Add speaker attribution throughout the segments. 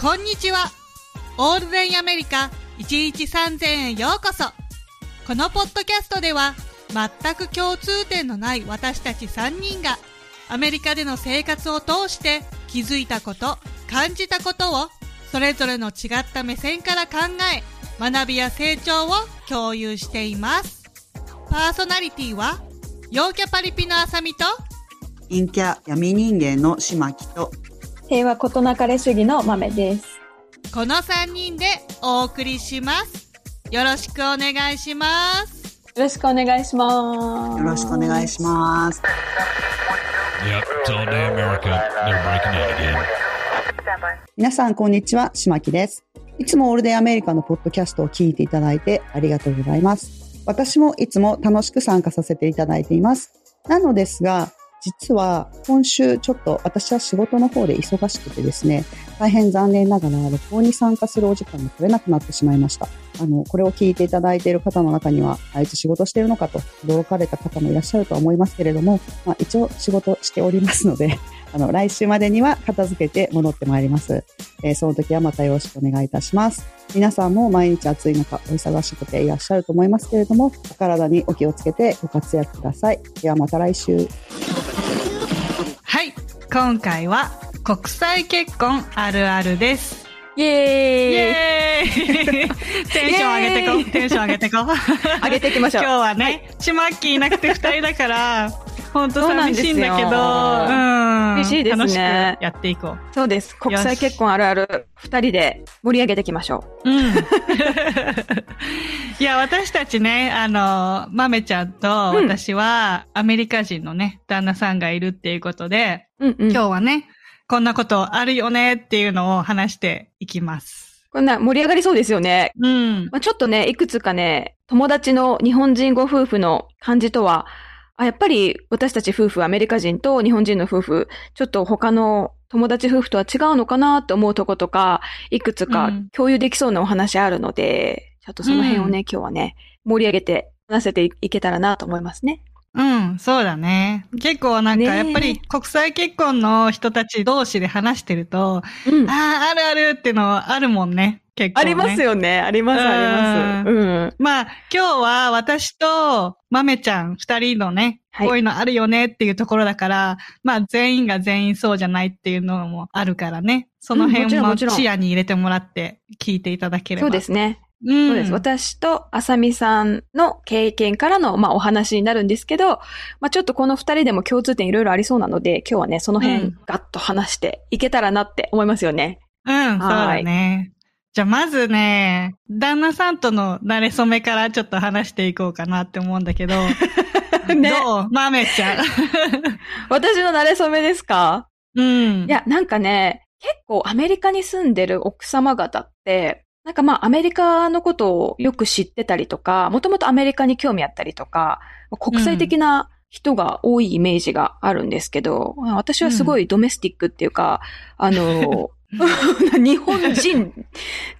Speaker 1: こんにちは。オールデンアメリカ1日3000円ようこそ。このポッドキャストでは全く共通点のない私たち3人がアメリカでの生活を通して気づいたこと、感じたことをそれぞれの違った目線から考え学びや成長を共有しています。パーソナリティは陽キャパリピのあさみと
Speaker 2: 陰キャ闇人間の島木と
Speaker 3: 平和ことなかれ主義の豆です。
Speaker 1: この3人でお送りします。よろしくお願いします。
Speaker 3: よろしくお願いします。
Speaker 2: よろしくお願いします。皆さんこんにちは、島木です。いつもオールデンアメリカのポッドキャストを聞いていただいてありがとうございます。私もいつも楽しく参加させていただいています。なのですが、実は今週ちょっと私は仕事の方で忙しくてですね、大変残念ながら録音に参加するお時間が取れなくなってしまいました。あの、これを聞いていただいている方の中には、あいつ仕事してるのかと驚かれた方もいらっしゃるとは思いますけれども、まあ一応仕事しておりますので、あの、来週までには片付けて戻ってまいります。えーその時はまたよろしくお願いいたします。皆さんも毎日暑い中、お忙しくていらっしゃると思いますけれども、お体にお気をつけてご活躍ください。ではまた来週。
Speaker 1: はい。今回は国際結婚あるあるです。
Speaker 3: イ
Speaker 1: イ
Speaker 3: エーイ
Speaker 1: テンション上げてこう。テンション上げてこう。
Speaker 3: 上げていきましょう
Speaker 1: 今日はね、ちまっきーいなくて二人だから、ほんと寂しいんだけど。
Speaker 3: 嬉しいですね
Speaker 1: 楽しくやっていこう。
Speaker 3: そうです。国際結婚あるある二人で盛り上げていきましょ
Speaker 1: うん。いや、私たちね、あの、まめちゃんと私は、アメリカ人のね、旦那さんがいるっていうことで、
Speaker 3: う。うんうん。
Speaker 1: 今日はね、こんなことあるよねっていうのを話していきます。
Speaker 3: こんな盛り上がりそうですよね。
Speaker 1: うん。
Speaker 3: まあ、ちょっとね、いくつかね、友達の日本人ご夫婦の感じとは、あ、やっぱり私たち夫婦、アメリカ人と日本人の夫婦、ちょっと他の友達夫婦とは違うのかなって思うとことか、いくつか
Speaker 1: うん
Speaker 3: 共有できそうなお話あるので、ちょっとその辺をね、
Speaker 1: う
Speaker 3: 今日はね、盛り上げて話せていけたらなと思いますね。
Speaker 1: うん、そうだね。結構なんか、やっぱり国際結婚の人たち同士で話してると、
Speaker 3: うん。
Speaker 1: ああ、あるあるってのあるもんね。結構、ね。
Speaker 3: ありますよね。あります、あります。うん。
Speaker 1: まあ、今日は私と豆ちゃん二人のね、
Speaker 3: はい
Speaker 1: こういうのあるよねっていうところだから、まあ全員が全員そうじゃないっていうのもあるからね。その辺も視野に入れてもらって聞いていただければ。
Speaker 3: そうですね。
Speaker 1: うん。
Speaker 3: そうです。私とあさみさんの経験からの、まあ、お話になるんですけど、まあ、ちょっとこの二人でも共通点いろいろありそうなので、今日はね、その辺
Speaker 1: うん
Speaker 3: ガッと話していけたらなって思いますよね。
Speaker 1: うん、そうだね。じゃあまずね、旦那さんとの慣れ初めからちょっと話していこうかなって思うんだけど。
Speaker 3: ね
Speaker 1: どう？豆ちゃん。
Speaker 3: 私の慣れ初めですか？
Speaker 1: うん。
Speaker 3: いや、なんかね、結構アメリカに住んでる奥様方って、なんかまあアメリカのことをよく知ってたりとか、もともとアメリカに興味あったりとか、国際的な人が多いイメージがあるんですけど、私はすごいドメスティックっていうか、あの、日本人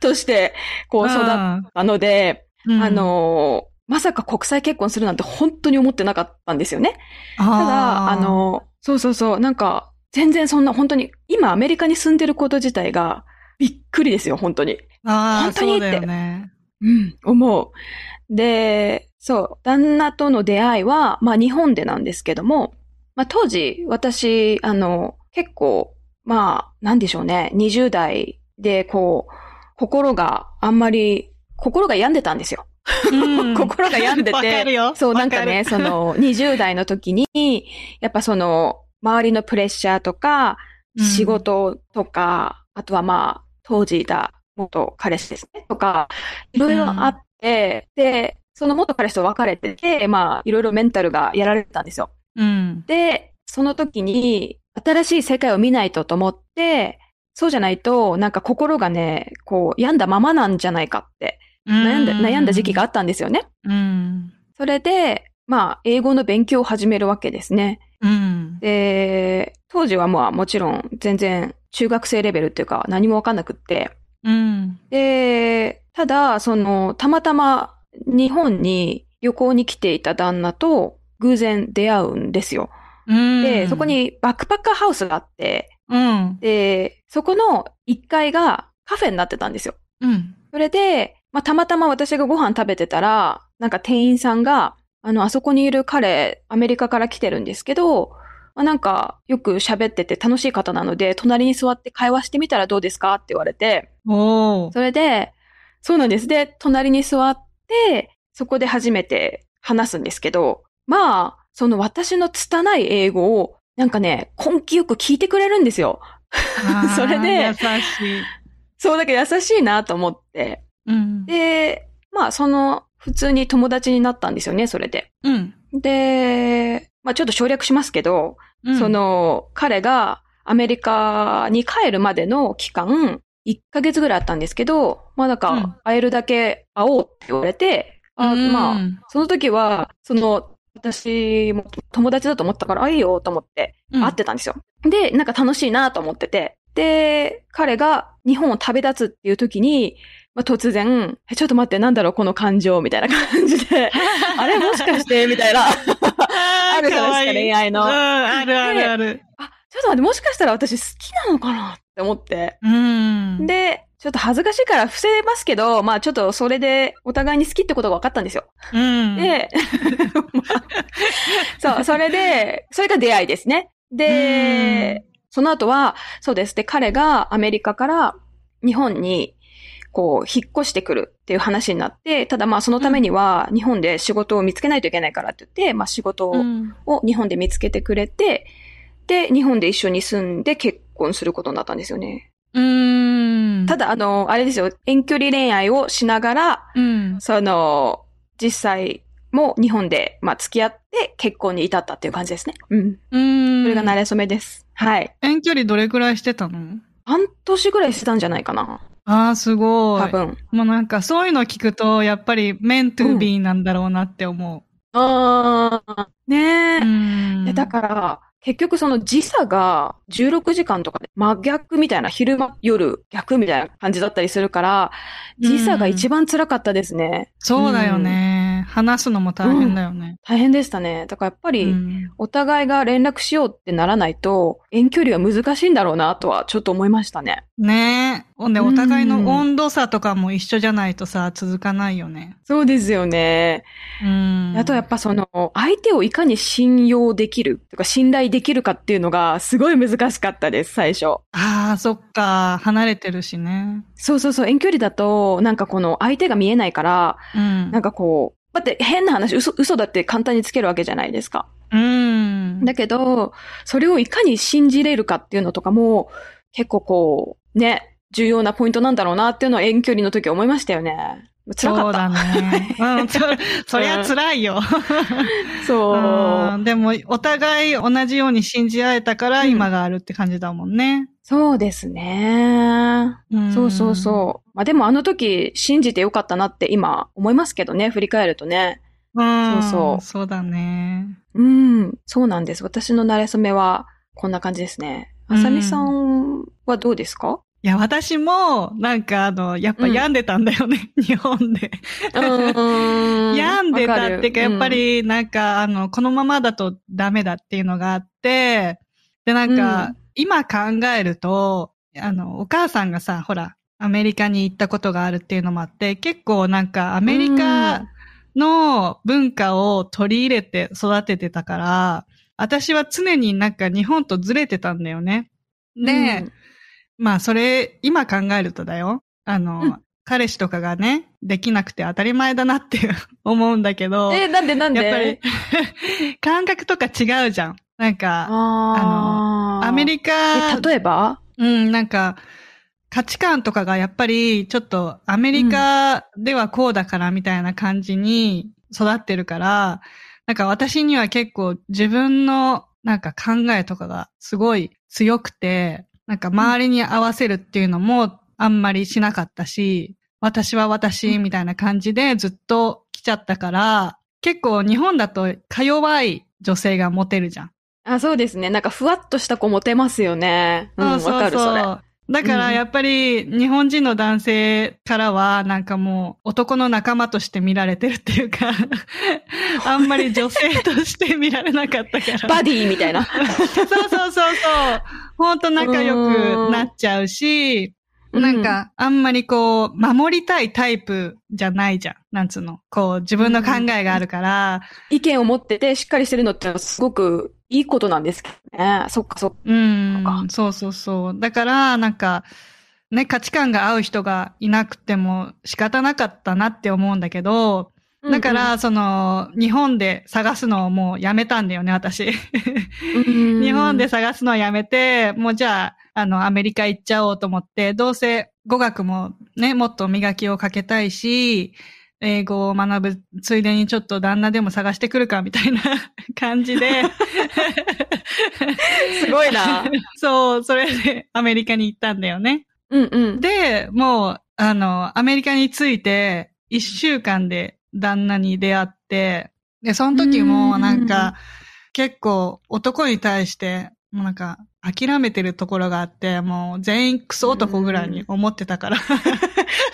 Speaker 3: としてこう育ったので、
Speaker 1: うん
Speaker 3: あ、の、まさか国際結婚するなんて本当に思ってなかったんですよね。ただ、あ、の、そうそうそう、なんか、全然そんな、本当に、今アメリカに住んでること自体が、びっくりですよ、本当に。
Speaker 1: ああ、
Speaker 3: 本当に
Speaker 1: そうだよね。
Speaker 3: うん、思う。で、そう、旦那との出会いは、まあ日本でなんですけども、まあ当時、私、あの、結構、まあ、なんでしょうね、20代で、こう、心があんまり、心が病んでたんですよ。
Speaker 1: うん
Speaker 3: 心が病んでて。そう、なんか
Speaker 1: わ
Speaker 3: ね、その、20代の時に、やっぱその、周りのプレッシャーとか、
Speaker 1: うん
Speaker 3: 仕事とか、あとはまあ、当時いた元彼氏ですね、とか、いろいろあって、で、その元彼氏と別れてて、まあ、いろいろメンタルがやられてたんですよ。
Speaker 1: うん。
Speaker 3: で、その時に、新しい世界を見ないとと思って、そうじゃないと、なんか心がね、こう、病んだままなんじゃないかって、悩んだ、悩んだ時期があったんですよね。
Speaker 1: うん。
Speaker 3: それで、まあ、英語の勉強を始めるわけですね。
Speaker 1: うん。
Speaker 3: で、当時はまあもちろん全然中学生レベルっていうか何もわかんなくって。
Speaker 1: うん。
Speaker 3: で、ただ、その、たまたま日本に旅行に来ていた旦那と偶然出会うんですよ。
Speaker 1: うん。
Speaker 3: で、そこ、にバックパッカーハウスがあって、
Speaker 1: うん。
Speaker 3: で、そこの1階がカフェになってたんですよ。
Speaker 1: うん。
Speaker 3: それで、まあ、たまたま私がご飯食べてたら、なんか店員さんが、あの、あそこにいる彼、アメリカから来てるんですけど、まあ、なんか、よく喋ってて楽しい方なので、隣に座って会話してみたらどうですかって言われて。それで、そうなんです。で、隣に座って、そこで初めて話すんですけど、まあ、その私の拙い英語を、なんかね、根気よく聞いてくれるんですよ。それで
Speaker 1: 優しい。
Speaker 3: そう、だけど優しいなと思って。
Speaker 1: うん。
Speaker 3: で、まあ、その、普通に友達になったんですよね、それで。
Speaker 1: うん。
Speaker 3: で、まあ、ちょっと省略しますけど、
Speaker 1: うん
Speaker 3: そ、の、彼がアメリカに帰るまでの期間、1ヶ月ぐらいあったんですけど、まあなん
Speaker 1: うん
Speaker 3: か、会えるだけ会おうって言われて、あ
Speaker 1: うん
Speaker 3: まあ、その時は、その、私も友達だと思ったから、あ、いいよと思って
Speaker 1: うん
Speaker 3: 会ってたんですよ。で、なんか楽しいなと思ってて、で、彼が日本を旅立つっていう時に、まあ、突然、え、ちょっと待って、なんだろう、この感情、みたいな感じで、あれもしかして、みたいな。
Speaker 1: あ
Speaker 3: あるじゃないですか恋愛の
Speaker 1: うん、あるあるある。
Speaker 3: あ、ちょっと待って、もしかしたら私好きなのかなって思って。
Speaker 1: うん。
Speaker 3: で、ちょっと恥ずかしいから伏せますけど、まあちょっとそれでお互いに好きってことが分かったんですよ。
Speaker 1: うん、
Speaker 3: で、ま あそう、それで、それが出会いですね。で、その後は、そうです。で、彼がアメリカから日本に、こう、引っ越してくるっていう話になって、ただまあそのためには日本で仕事を見つけないといけないからって言って、まあ仕事を日本で見つけてくれて、で、日本で一緒に住んで結婚することになったんですよね。
Speaker 1: うん。
Speaker 3: ただ、あの、あれですよ、遠距離恋愛をしながら、
Speaker 1: うん。
Speaker 3: その、実際も日本で、まあ、付き合って結婚に至ったっていう感じですね。うん。
Speaker 1: うん。
Speaker 3: それが慣れ初めです。はい。
Speaker 1: 遠距離どれくらいしてたの？
Speaker 3: 半年ぐらいしてたんじゃないかな。
Speaker 1: ああ、すごい。
Speaker 3: 多分。
Speaker 1: もうなんかそういうの聞くと、やっぱりメントゥービーなんだろうなって思
Speaker 3: ああ、ね
Speaker 1: う。
Speaker 3: え。
Speaker 1: うん
Speaker 3: えだから、結局その時差が16時間とかで真逆みたいな、昼間、夜逆みたいな感じだったりするから、時差が一番辛かったですね。
Speaker 1: そうだよね。話すのも大変だよね。
Speaker 3: 大変でしたね。だからやっぱり、
Speaker 1: うん
Speaker 3: お互いが連絡しようってならないと、遠距離は難しいんだろうなとはちょっと思いましたね。
Speaker 1: ねえ。ほんで、
Speaker 3: うん
Speaker 1: お互いの温度差とかも一緒じゃないとさ、続かないよね。
Speaker 3: そうですよね。
Speaker 1: うん。
Speaker 3: あとやっぱその、相手をいかに信用できるとか信頼できるかっていうのがすごい難しかったです、最初。
Speaker 1: ああ、そっか。離れてるしね。
Speaker 3: そうそうそう、遠距離だと、なんかこの相手が見えないから、
Speaker 1: うん。
Speaker 3: なんかこう、だって変な話、嘘、嘘だって簡単につけるわけじゃないですか。
Speaker 1: うん。
Speaker 3: だけど、それをいかに信じれるかっていうのとかも、結構こう、ね、重要なポイントなんだろうなっていうのは遠距離の時思いましたよね。辛かった。
Speaker 1: そうだね。うん、そ、そりゃ辛いよ。
Speaker 3: そう。
Speaker 1: うんでも、お互い同じように信じ合えたから
Speaker 3: うん
Speaker 1: 今があるって感じだもんね。
Speaker 3: そうですね。
Speaker 1: うん
Speaker 3: そうそうそう。まあでもあの時信じてよかったなって今思いますけどね、振り返るとね。
Speaker 1: うん。
Speaker 3: そうそう
Speaker 1: そうだね。
Speaker 3: うん、そうなんです。私の慣れ初めはこんな感じですね。あさみさんはどうですか？
Speaker 1: いや、私も、なんかあの、やっぱ病んでたんだよね、日本で。病
Speaker 3: 病
Speaker 1: んでたっていうか、やっぱ、り、なんか、あの、このままだとダメだっていうのがあって、で、なんか、
Speaker 3: うん。
Speaker 1: 今考えると、あの、お母さんがさ、ほら、アメリカに行ったことがあるっていうのもあって、結構なんか、アメリカの文化を取り入れて育ててたから、私は常になんか日本とずれてたんだよね。で、まあ、それ、今考えるとだよ。あの、
Speaker 3: うん。
Speaker 1: 彼氏とかがね、できなくて当たり前だなって思うんだけど、
Speaker 3: え、なんでなんで？
Speaker 1: やっぱり、感覚とか違うじゃん。なんか、
Speaker 3: あー。
Speaker 1: アメリカ、
Speaker 3: え、例えば？
Speaker 1: うん、なんか、価値観とかがやっぱり、ちょっとアメリカではこうだからみたいな感じに育ってるから、なんか私には結構自分のなんか考えとかがすごい強くて、なんか周りに合わせるっていうのもあんまりしなかったし、私は私みたいな感じでずっと来ちゃったから、結構日本だとか弱い女性がモテるじゃん。
Speaker 3: あ、そうですね。なんかふわっとした子モテますよね。うん、わかる、それ。
Speaker 1: だからやっぱり日本人の男性からはなんかもう男の仲間として見られてるっていうか、あんまり女性として見られなかったから。
Speaker 3: バディみたいな。
Speaker 1: そうそうそうそう。ほんと仲良くなっちゃうし、なんか、あんまりこう、守りたいタイプじゃないじゃん。なんつうの。こう、自分の考えがあるから。
Speaker 3: 意見を持っててしっかりしてるのってすごくいいことなんですけどね。そっかそっか。
Speaker 1: うん
Speaker 3: か。
Speaker 1: そうそうそう。だから、なんか、ね、価値観が合う人がいなくても仕方なかったなって思うんだけど、だから、その、日本で探すのをもうやめたんだよね、私。
Speaker 3: うん、
Speaker 1: 日本で探すのをやめて、もうじゃあ、あの、アメリカ行っちゃおうと思って、どうせ語学もね、もっと磨きをかけたいし、英語を学ぶついでにちょっと旦那でも探してくるかみたいな 感じで。
Speaker 3: すごいな。
Speaker 1: そう、それでアメリカに行ったんだよね。
Speaker 3: うんうん。
Speaker 1: で、もう、あの、アメリカに着いて、一週間で旦那に出会って、で、その時もなんか、結構男に対して、もうなんか、諦めてるところがあって、もう全員クソ男ぐらいに思ってたから。そう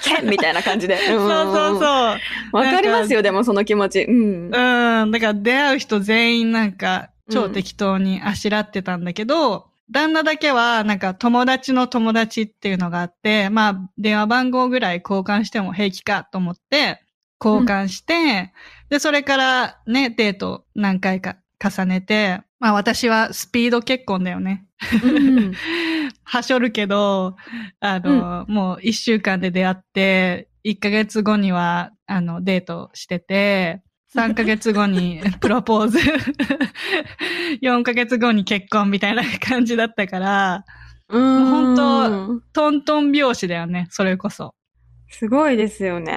Speaker 3: けんみたいな感じで。そう
Speaker 1: そうそう。
Speaker 3: う。わかりますよ、でもその気持ち。うん。
Speaker 1: うん。だから出会う人全員なんか、超適当にあしらってたんだけど、旦那だけは、なんか友達の友達っていうのがあって、まあ、電話番号ぐらい交換しても平気かと思って、交換して、で、それからね、デート何回か重ねて、まあ私はスピード結婚だよね。
Speaker 3: うん
Speaker 1: はしょるけど、あの、もう一週間で出会って、一ヶ月後には、あの、デートしてて、三ヶ月後に プロポーズ、四ヶ月後に結婚みたいな感じだったから、
Speaker 3: うん。
Speaker 1: もう本
Speaker 3: 当
Speaker 1: トントン拍子だよね、それこそ。
Speaker 3: すごいですよね。
Speaker 1: う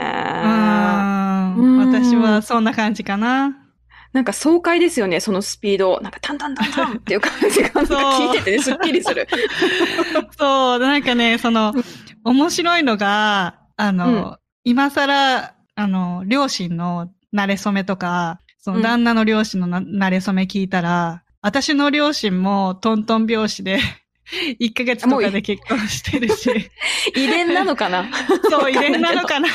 Speaker 1: ん。私はそんな感じかな。
Speaker 3: んか爽快ですよね、そのスピード。なんかタンタンタンタンっていう感じが、なんか聞いててね、すっきりする。
Speaker 1: そう、なんかね、その、面白いのが、あの、今更、あの、両親の慣れ初めとか、その旦那の両親のな慣れ初め聞いたら、私の両親もトントン拍子で、1ヶ月とかで結婚してるし、
Speaker 3: 遺伝なのかな？
Speaker 1: そう、遺伝なのかな？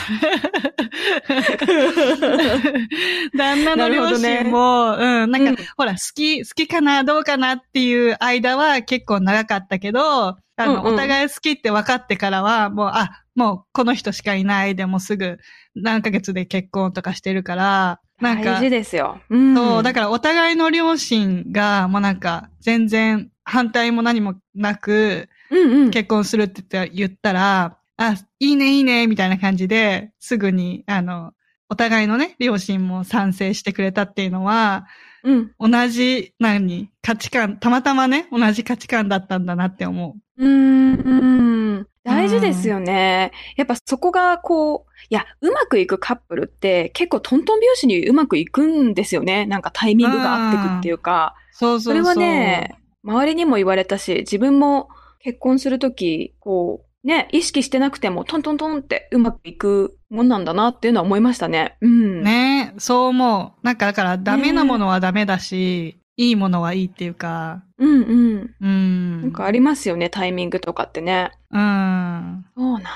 Speaker 1: 旦那の両親も、うん、なんか、
Speaker 3: うん
Speaker 1: ほら、好き、好きかな、どうかなっていう間は結構長かったけど、あの、
Speaker 3: うんうん
Speaker 1: お互い好きって分かってからは、もう、あ、もうこの人しかいないでもうすぐ何ヶ月で結婚とかしてるから、なんか
Speaker 3: 大事、ですよ。うん。
Speaker 1: そう、だからお互いの両親が、もうなんか、全然反対も何もなく、
Speaker 3: うんうん。
Speaker 1: 結婚するって言ったら、あ、いいねいいね、みたいな感じで、すぐに、あの、お互いのね、両親も賛成してくれたっていうのは、
Speaker 3: うん。
Speaker 1: 同じ、何、価値観、たまたまね、同じ価値観だったんだなって思
Speaker 3: うーんうん。大事ですよね。やっぱそこがこう、いや、うまくいくカップルって結構トントン拍子にうまくいくんですよね。なんかタイミングが合ってくっていうか。
Speaker 1: う。そうそうそう。
Speaker 3: それはね、周りにも言われたし、自分も結婚するとき、こう、ね、意識してなくてもトントントンってうまくいくもんなんだなっていうのは思いましたね。うん。
Speaker 1: ね、そう思う。なんかだから、ダメなものはダメだし、いいものはいいっていうか、
Speaker 3: うんうん。
Speaker 1: うん。
Speaker 3: なんかありますよね、タイミングとかってね。
Speaker 1: うん。
Speaker 3: そうなんだ。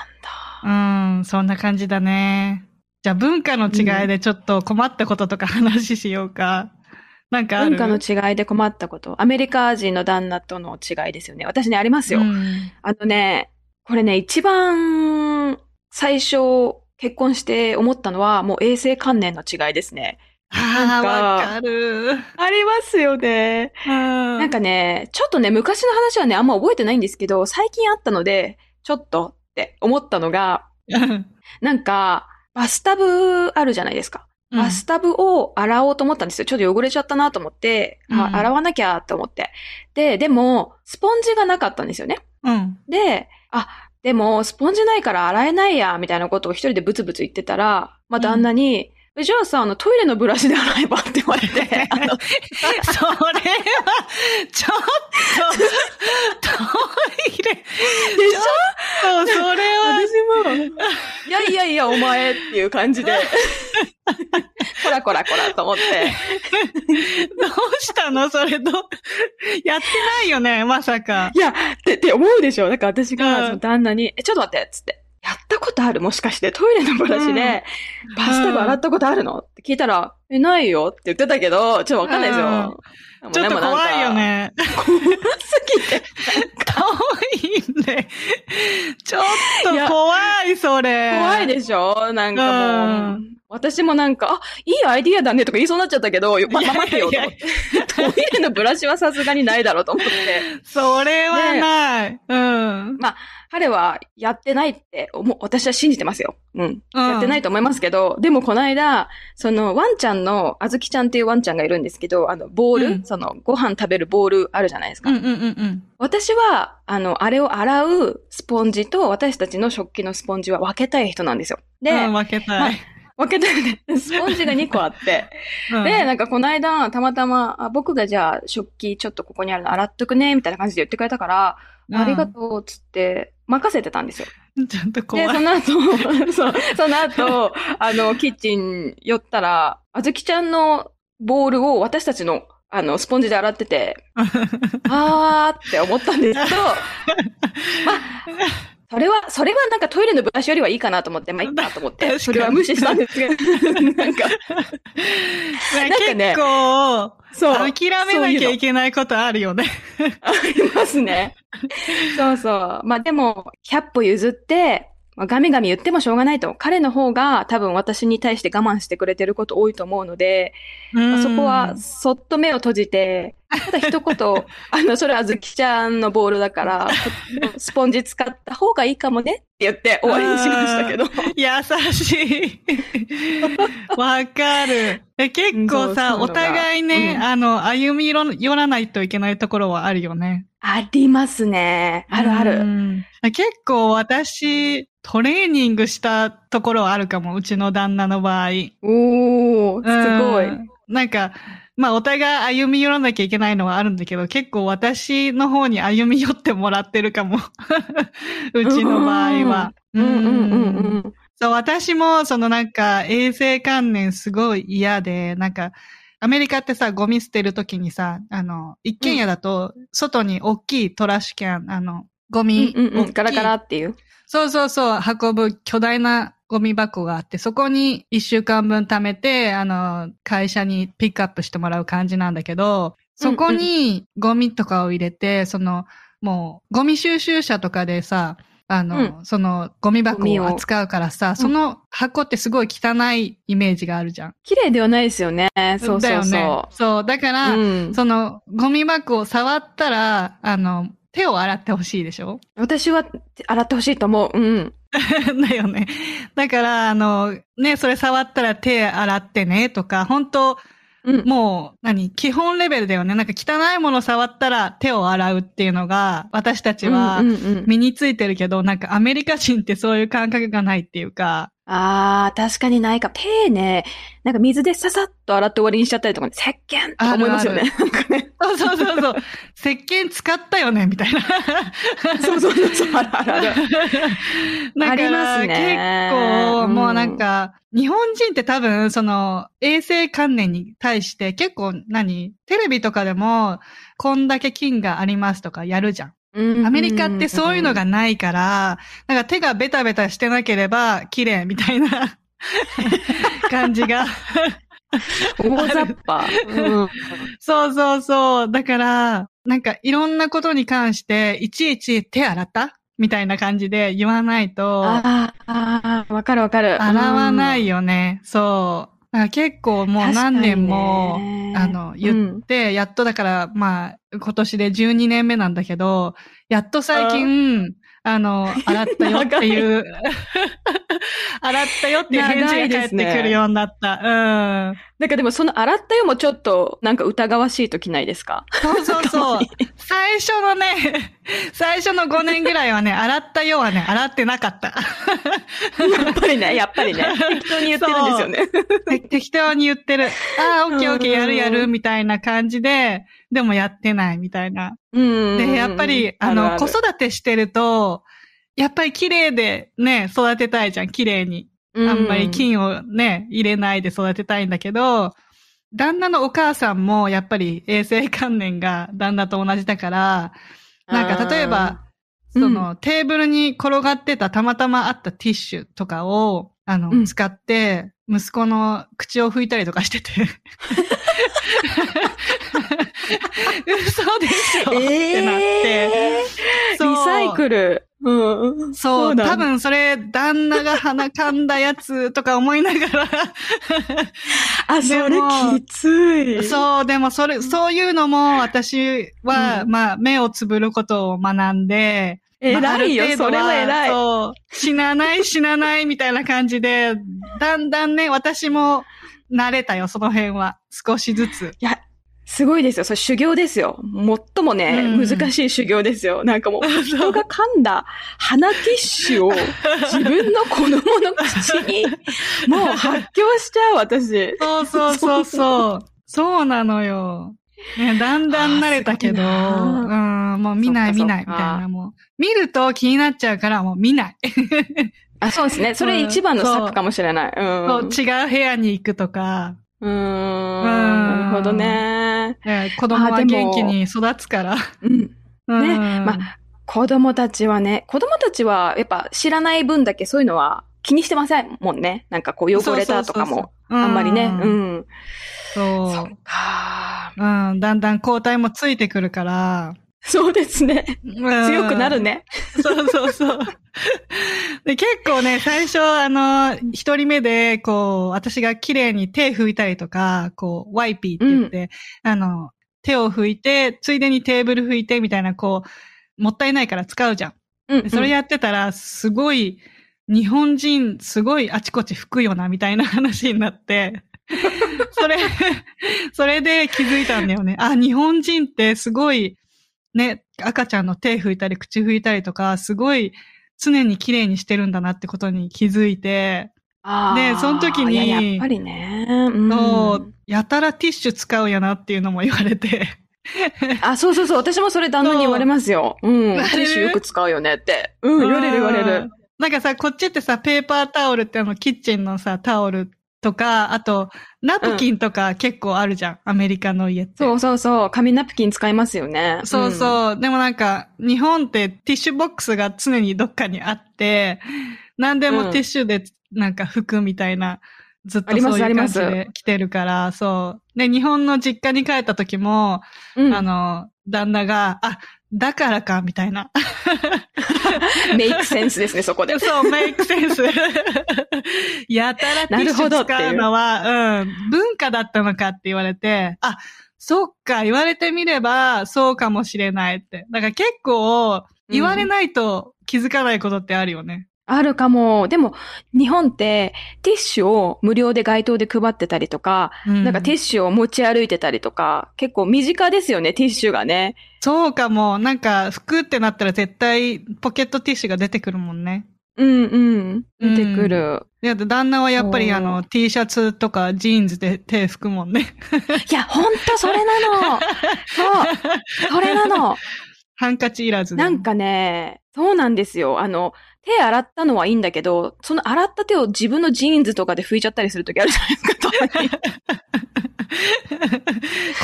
Speaker 1: うん、そんな感じだね。じゃあ文化の違いでちょっと困ったこととか話しようか。なんか
Speaker 3: 文化の違いで困ったこと。アメリカ人の旦那との違いですよね。私ね、ありますよ。
Speaker 1: うん
Speaker 3: あのね、これね、一番最初結婚して思ったのは、もう衛生観念の違いですね。
Speaker 1: ああ、わかる。
Speaker 3: ありますよね。
Speaker 1: な
Speaker 3: なんかね、ちょっとね、昔の話はね、あんま覚えてないんですけど、最近あったので、ちょっとって思ったのが、なんか、バスタブあるじゃないですか。バスタブを洗おうと思ったんですよ。ちょっと汚れちゃったなと思って、あ
Speaker 1: うん
Speaker 3: 洗わなきゃって思って。で、でも、スポンジがなかったんですよね。
Speaker 1: うん。
Speaker 3: で、あ、でも、スポンジないから洗えないや、みたいなことを一人でブツブツ言ってたら、まあ、旦那に、えじゃあさ、あの、トイレのブラシで洗えばって言われて、あの、
Speaker 1: それは、ちょっと、トイレ。
Speaker 3: でし
Speaker 1: そう、それは、
Speaker 3: 私も、いやいやいや、お前っていう感じで、こらこらこらと思って、
Speaker 1: どうしたの？それど、やってないよね、まさか。
Speaker 3: いや、って、って思うでしょ？だから私
Speaker 1: うん。
Speaker 3: が、旦那に、え、ちょっと待って、つって。やったことある？もしかして、トイレのブラシで、バスタブ洗ったことあるの？って聞いたら、え、ないよって言ってたけど、ちょっとわかんないですよ。
Speaker 1: ちょっと怖いよ。
Speaker 3: 怖
Speaker 1: ね。
Speaker 3: すぎて。
Speaker 1: 遠いんで、ちょっと
Speaker 3: でしょ？なんかもう、
Speaker 1: うん
Speaker 3: 私もなんか、あ、いいアイディアだねとか言いそうになっちゃったけど、ま、ま待てよと思って。トイレのブラシはさすがにないだろうと思って。
Speaker 1: それはない。うん。
Speaker 3: 彼はやってないって思う、私は信じてますよ。うん。
Speaker 1: うん
Speaker 3: やってないと思いますけど、でもこの間、そのワンちゃんの、あずきちゃんっていうワンちゃんがいるんですけど、あの、ボール、
Speaker 1: うん
Speaker 3: その、ご飯食べるボールあるじゃないですか。
Speaker 1: うんうんうんうん。
Speaker 3: 私は、あの、あれを洗うスポンジと私たちの食器のスポンジは分けたい人なんですよ。で、
Speaker 1: うん、分けたい。
Speaker 3: 分けたいね。スポンジが2個あって。
Speaker 1: うん
Speaker 3: で、なんかこの間、たまたま、あ僕がじゃあ食器ちょっとここにあるの洗っとくね、みたいな感じで言ってくれたから、ありがとう、つって、任せてたんですよ。
Speaker 1: ちょっと
Speaker 3: で、
Speaker 1: 怖い。
Speaker 3: その後、そう、その後、あの、キッチン寄ったら、あずきちゃんのボールを私たちの、あの、スポンジで洗ってて、あーって思ったんですけど、まあ、それは、それはなんかトイレのブラシよりはいいかなと思って、まあ、いいかと思って、それは無視したんですけど、なんか、かね
Speaker 1: 結構、
Speaker 3: そう。
Speaker 1: 諦めなきゃいけないことあるよね。
Speaker 3: ありますね。そうそう。まあでも、100歩譲って、まあ、ガミガミ言ってもしょうがないと。彼の方が多分私に対して我慢してくれてること多いと思うので、まあそこはそっと目を閉じて、ただ一言、あの、それはずきちゃんのボールだから、スポンジ使った方がいいかもねって言って終わりにしましたけど。
Speaker 1: 優しい。わかる。え結構さ、お互いね、
Speaker 3: うん
Speaker 1: あの、歩み寄らないといけないところはあるよね。
Speaker 3: ありますね。あるあ
Speaker 1: う
Speaker 3: る。
Speaker 1: ん結構私、トレーニングしたところはあるかも、うちの旦那の場合。
Speaker 3: おー、すごい。
Speaker 1: うんなんか、まあお互い歩み寄らなきゃいけないのはあるんだけど、結構私の方に歩み寄ってもらってるかも。うちの場合は。
Speaker 3: うんうんうんうん。
Speaker 1: そう、私も、そのなんか、衛生観念すごい嫌で、なんか、アメリカってさ、ゴミ捨てるときにさ、あの、一軒家だと、外に大きいトラッシュキャン、あの、ゴ
Speaker 3: うん
Speaker 1: ミ、
Speaker 3: うんうん。ガラガラっていう。
Speaker 1: そうそうそう、運ぶ巨大なゴミ箱があって、そこに一週間分貯めて、あの、会社にピックアップしてもらう感じなんだけど、そこにゴミとかを入れて、その、もう、ゴミ収集車とかでさ、あの、その、ゴミ箱
Speaker 3: を
Speaker 1: を扱うからさ、その箱ってすごい汚いイメージがあるじゃん。
Speaker 3: 綺麗ではないですよね。そうそう
Speaker 1: だよね
Speaker 3: そ。
Speaker 1: そう。だから、
Speaker 3: う。うん、
Speaker 1: その、ゴミ箱を触ったら、あの、手を洗ってほしいでしょ？
Speaker 3: 私は洗ってほしいと思う。うん。
Speaker 1: だよね。だから、あの、ね、それ触ったら手洗ってねとか、本当
Speaker 3: うん。
Speaker 1: もう、何？基本レベルだよね。なんか汚いもの触ったら手を洗うっていうのが、私たちは身についてるけど、なんかアメリカ人ってそういう感覚がないっていうか、
Speaker 3: ああ、確かにないか。手ね、なんか水でささっと洗って終わりにしちゃったりとかね、石鹸とか思いますよね。なんかね。
Speaker 1: そうそうそうそう、石鹸使ったよねみたいな。
Speaker 3: そうそうそう、あるあるある。
Speaker 1: だから
Speaker 3: ありますね
Speaker 1: 結構、
Speaker 3: うん
Speaker 1: もうなんか、日本人って多分、その、衛生観念に対して結構何？テレビとかでも、こんだけ菌がありますとかやるじゃん。アメリカってそういうのがないから、なんか手がベタベタしてなければ綺麗みたいな 感じが。
Speaker 3: 大雑把。うん。
Speaker 1: そうそうそう。だから、なんかいろんなことに関して、いちいち手洗った？みたいな感じで言わないと、
Speaker 3: あーあー、わかるわかる。
Speaker 1: 洗わないよね。そう。だから結構もう何年も、あの、言って、やっとだから、まあ、今年で12年目なんだけど、やっと最近、あの、洗ったよっていう、洗ったよっていう返事が返ってくるようになった。うん。
Speaker 3: なんかでもその洗ったよもちょっとなんか疑わしい時ないですか？
Speaker 1: そうそうそう。最初のね、最初の5年ぐらいはね、洗ったようはね、洗ってなかった。
Speaker 3: やっぱりね、やっぱりね。適当に言ってるんですよね。
Speaker 1: て適当に言ってる。ああ、オッケーオッケー、やるやる、みたいな感じで、でもやってないみたいな。
Speaker 3: うん。
Speaker 1: で、やっぱり、あの、子育てしてると、やっぱり綺麗でね、育てたいじゃん、綺麗に。
Speaker 3: て
Speaker 1: あんまり菌をね、入れないで育てたいんだけど、旦那のお母さんもやっぱり衛生観念が旦那と同じだから、なんか例えば、
Speaker 3: うん
Speaker 1: その、テーブルに転がってたたまたまあったティッシュとかを、あの、
Speaker 3: うん
Speaker 1: 使って、息子の口を拭いたりとかしてて。嘘でしょ、ってなって。
Speaker 3: リサイクル。うん。
Speaker 1: そう、多分それ、旦那が鼻かんだやつとか思いながら、
Speaker 3: あ、それきつい。
Speaker 1: そう、でもそれ、そういうのも私は、
Speaker 3: うん
Speaker 1: まあ、目をつぶることを学んで、まあ
Speaker 3: 偉いよそれは偉い
Speaker 1: そう、死なない死なないみたいな感じで、だんだんね、私も慣れたよ、その辺は。少しずつ。
Speaker 3: いや、すごいですよ。それ修行ですよ。最もね、
Speaker 1: うん
Speaker 3: 難しい修行ですよ。なんかもう、人が噛んだ鼻ティッシュを自分の子供の口に、もう発狂しちゃう、私。
Speaker 1: そうそうそうそう。そうなのよ。ね、だんだん慣れたけど、うん、もう見ない見ないみたいな、もう。見ると気になっちゃうから、もう見ない。
Speaker 3: あ、そうですね。それ一番の策かもしれない。うん。
Speaker 1: そう違う部屋に行くとか、
Speaker 3: うーん。なるほどね。
Speaker 1: え子供は元気に育つから。
Speaker 3: うん。
Speaker 1: うん
Speaker 3: ま子供たちはね、子供たちはやっぱ知らない分だけそういうのは気にしてませんもんね。なんかこう汚れたとかも。
Speaker 1: う
Speaker 3: あんまりね。う
Speaker 1: うん
Speaker 3: ん。
Speaker 1: そ
Speaker 3: そっか。
Speaker 1: う。うん。だんだん交代もついてくるから。
Speaker 3: そうですね。
Speaker 1: 強
Speaker 3: 強くなる。ね。
Speaker 1: そうそうそう。で結構ね、最初、あの、一人目で、こう、私が綺麗に手拭いたりとか、こう、ワイピーって言って、あの、手を拭いて、ついでにテーブル拭いてみたいな、こう、もったいないから使うじゃん。
Speaker 3: うん、
Speaker 1: でそれやってたら、すごい、日本人、すごいあちこち拭くよな、みたいな話になって、それ、それで気づいたんだよね。あ、日本人ってすごい、ね、赤ちゃんの手拭いたり、口拭いたりとか、すごい、常に綺麗にしてるんだなってことに気づいて、でその時に
Speaker 3: いややっぱりね。うん
Speaker 1: そう、やたらティッシュ使うよなっていうのも言われて、
Speaker 3: あ、そうそうそう。私もそれ旦那に言われますよ。うん。ティッシュよく使うよねって。うん、言われる言われる。
Speaker 1: なんかさ、こっちってさ、ペーパータオルってあの、キッチンのさ、タオルとか、あと、ナプキンとか結構あるじゃん。アメリカの家って。
Speaker 3: そうそうそう。紙ナプキン使いますよね。
Speaker 1: そうそう。でもなんか、日本ってティッシュボックスが常にどっかにあって、何でもティッシュでなんか拭くみたいな、ずっとそういう感じで来てるから、そう。で、日本の実家に帰った時も、
Speaker 3: うん。うん
Speaker 1: あの、旦那が、あ、だからか、みたいな。
Speaker 3: メイクセンスですね、そこで。
Speaker 1: そう、メイクセンス。やたらティッシュ使うのは、うん、文化だったのかって言われて、あ、そっか、言われてみれば、そうかもしれないって。だから結構、言われないと気づかないことってあるよね。
Speaker 3: あるかも。でも、日本って、ティッシュを無料で街頭で配ってたりとか、なんかティッシュを持ち歩いてたりとか、結構身近ですよね、ティッシュがね。
Speaker 1: そうかも。なんか、服ってなったら絶対ポケットティッシュが出てくるもんね。
Speaker 3: うんうん。出てくる。
Speaker 1: いや、旦那はやっぱりあの、T シャツとかジーンズで手拭くもんね。
Speaker 3: いや、ほんとそれなの。そう。それなの。
Speaker 1: ハンカチいらずで。
Speaker 3: なんかね、そうなんですよ。あの、手洗ったのはいいんだけど、その洗った手を自分のジーンズとかで拭いちゃったりするときあるじゃないですか。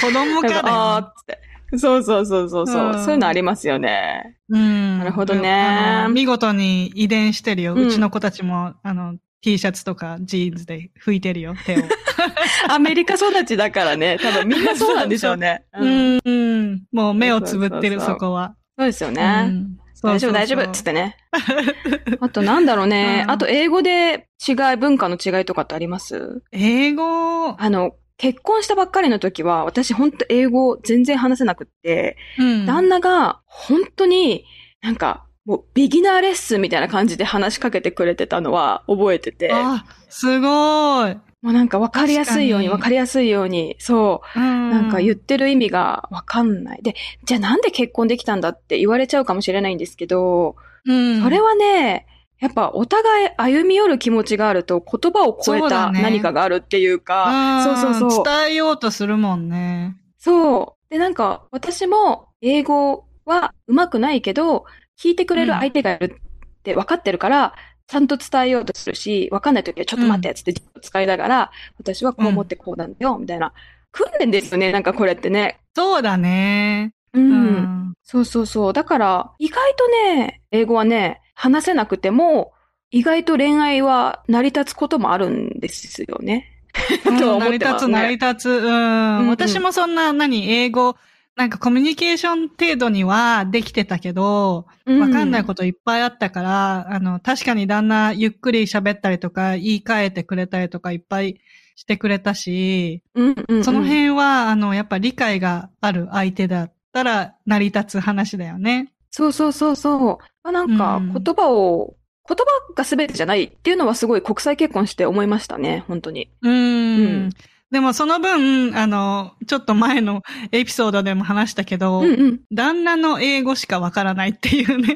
Speaker 1: 子供か
Speaker 3: なんかあー
Speaker 1: ら
Speaker 3: って。そうそうそうそうそう、
Speaker 1: うん
Speaker 3: そういうのありますよね。
Speaker 1: うん。
Speaker 3: なるほどね
Speaker 1: 見事に遺伝してるよ。
Speaker 3: うん
Speaker 1: うちの子たちも、あの、T シャツとかジーンズで拭いてるよ、手を。
Speaker 3: アメリカ育ちだからね、多分みんなそうなんでしょうね。
Speaker 1: う
Speaker 3: うん
Speaker 1: ん、うん。もう目をつぶってる、
Speaker 3: そうそうそう
Speaker 1: そこは。
Speaker 3: そうですよ
Speaker 1: う
Speaker 3: ね。
Speaker 1: ん
Speaker 3: 大丈夫大丈夫っつってね。あとなんだろうね。
Speaker 1: うん。
Speaker 3: あと英語で違い、文化の違いとかってあります？
Speaker 1: 英語、
Speaker 3: あの、結婚したばっかりの時は、私本当英語全然話せなくって、
Speaker 1: うん。
Speaker 3: 旦那が本当になんか、もうビギナーレッスンみたいな感じで話しかけてくれてたのは覚えてて、
Speaker 1: あ、すごい。
Speaker 3: もうなんかわかりやすいように、
Speaker 1: 確か
Speaker 3: りやすいように、そう、
Speaker 1: な
Speaker 3: なんか言ってる意味がわかんない。で、じゃあなんで結婚できたんだって言われちゃうかもしれないんですけど、
Speaker 1: うん、
Speaker 3: それはね、やっぱお互い歩み寄る気持ちがあると言葉を超えた何かがあるっていうか、そうそうそう。
Speaker 1: 伝えようとするもんね。
Speaker 3: そう。で、なんか私も英語は上手くないけど、聞いてくれる相手がいるって分かってるから、ちゃんと伝えようとするし、分かんない時はちょっと待って、つって使いながら、私はこう思ってこうなんだよ、みたいな。訓練ですよね、なんかこれってね。
Speaker 1: そうだね。
Speaker 3: う。
Speaker 1: うんん。
Speaker 3: そうそうそう。だから、意外とね、英語はね、話せなくても、意外と恋愛は成り立つこともあるんですよね。とは思
Speaker 1: 成り立つ、
Speaker 3: ってますね
Speaker 1: 成り立つ。うん。
Speaker 3: うんうん
Speaker 1: 私もそんな、何、英語なんかコミュニケーション程度にはできてたけど、わかんないこといっぱいあったから、あの、確かに旦那ゆっくり喋ったりとか、言い換えてくれたりとかいっぱいしてくれたし、
Speaker 3: うんうんうん
Speaker 1: その辺は、あの、やっぱ理解がある相手だったら成り立つ話だよね。
Speaker 3: そうそうそうそう。まあ、なんか
Speaker 1: うん
Speaker 3: 言葉を、言葉が全てじゃないっていうのはすごい国際結婚して思いましたね、本当に。
Speaker 1: うーん。
Speaker 3: うん
Speaker 1: でもその分、あの、ちょっと前のエピソードでも話したけど、
Speaker 3: うんうん。
Speaker 1: 旦那の英語しかわからないっていうね。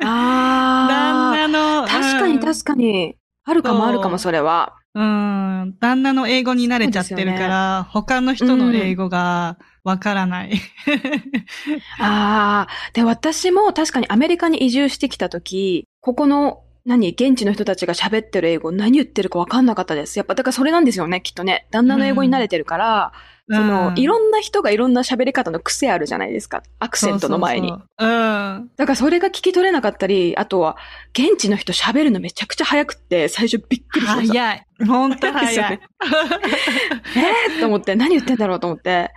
Speaker 3: あ
Speaker 1: 旦那の、
Speaker 3: あ。確かに確かに。あるかもあるかも、それは。
Speaker 1: うん。旦那の英語に慣れちゃってるから、他の人の英語がわからない。
Speaker 3: ああ。で、私も確かにアメリカに移住してきたとき、ここの、何、現地の人たちが喋ってる英語、何言ってるか分かんなかったです。やっぱ、だからそれなんですよね、きっとね。旦那の英語に慣れてるから、その、
Speaker 1: うん
Speaker 3: いろんな人がいろんな喋り方の癖あるじゃないですか。アクセントの前に。
Speaker 1: そうそうそううん。
Speaker 3: だからそれが聞き取れなかったり、あとは、現地の人喋るのめちゃくちゃ早くって、最初びっくりしました。
Speaker 1: 早い。ほんと早い。
Speaker 3: えー、と思って、何言ってんだろうと思って。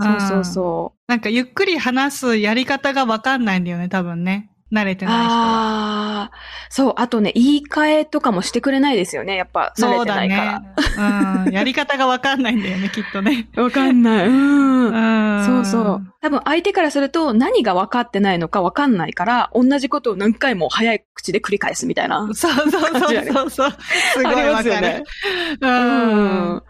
Speaker 3: そうそうそう。
Speaker 1: なんかゆっくり話すやり方がわかんないんだよね、多分ね。慣れてない人は。
Speaker 3: ああ、そう、あとね、言い換えとかもしてくれないですよね。やっぱ、慣れて
Speaker 1: そうだね
Speaker 3: ないか。
Speaker 1: うん。やり方がわかんないんだよね、きっとね。
Speaker 3: ら。わかんない。うん。
Speaker 1: うん。
Speaker 3: そうそう。多分相手からすると何が分かってないのか分かんないから、同じことを何回も早い口で繰り返すみたいな。
Speaker 1: そうそうそうそうそう。すごいわかる
Speaker 3: ますよね。。
Speaker 1: う。
Speaker 3: うんん。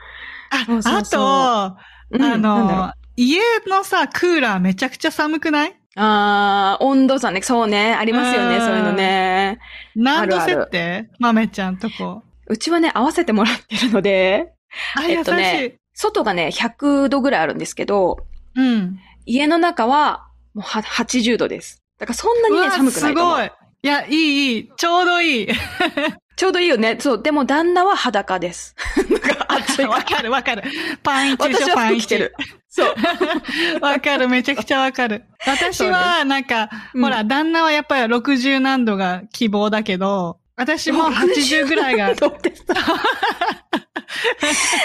Speaker 1: あ
Speaker 3: そうそうそう
Speaker 1: あと、
Speaker 3: うん
Speaker 1: あの、家のさ、クーラーめちゃくちゃ寒くない？
Speaker 3: ああ、温度差ね。そうね。ありますよね。
Speaker 1: うん
Speaker 3: そういうのね。
Speaker 1: 何度設定？豆ちゃんとこ。
Speaker 3: うちはね、合わせてもらってるので、
Speaker 1: あ、
Speaker 3: えっとね。外がね、100度ぐらいあるんですけど、
Speaker 1: うん。
Speaker 3: 家の中はもうは80度です。だからそんなにね、寒くないと思う
Speaker 1: すごい。いや、いい、いい。ちょうどいい。
Speaker 3: ちょうどいいよね。そう。でも旦那は裸です。なんか暑いか
Speaker 1: わ
Speaker 3: ら。
Speaker 1: かるわかる。パンイチでしょ、パンイチ。
Speaker 3: てる。そう。
Speaker 1: わかる、めちゃくちゃわかる。私は、なんか、
Speaker 3: うん
Speaker 1: ほら、旦那はやっぱり60何度が希望だけど、私も80ぐらいが。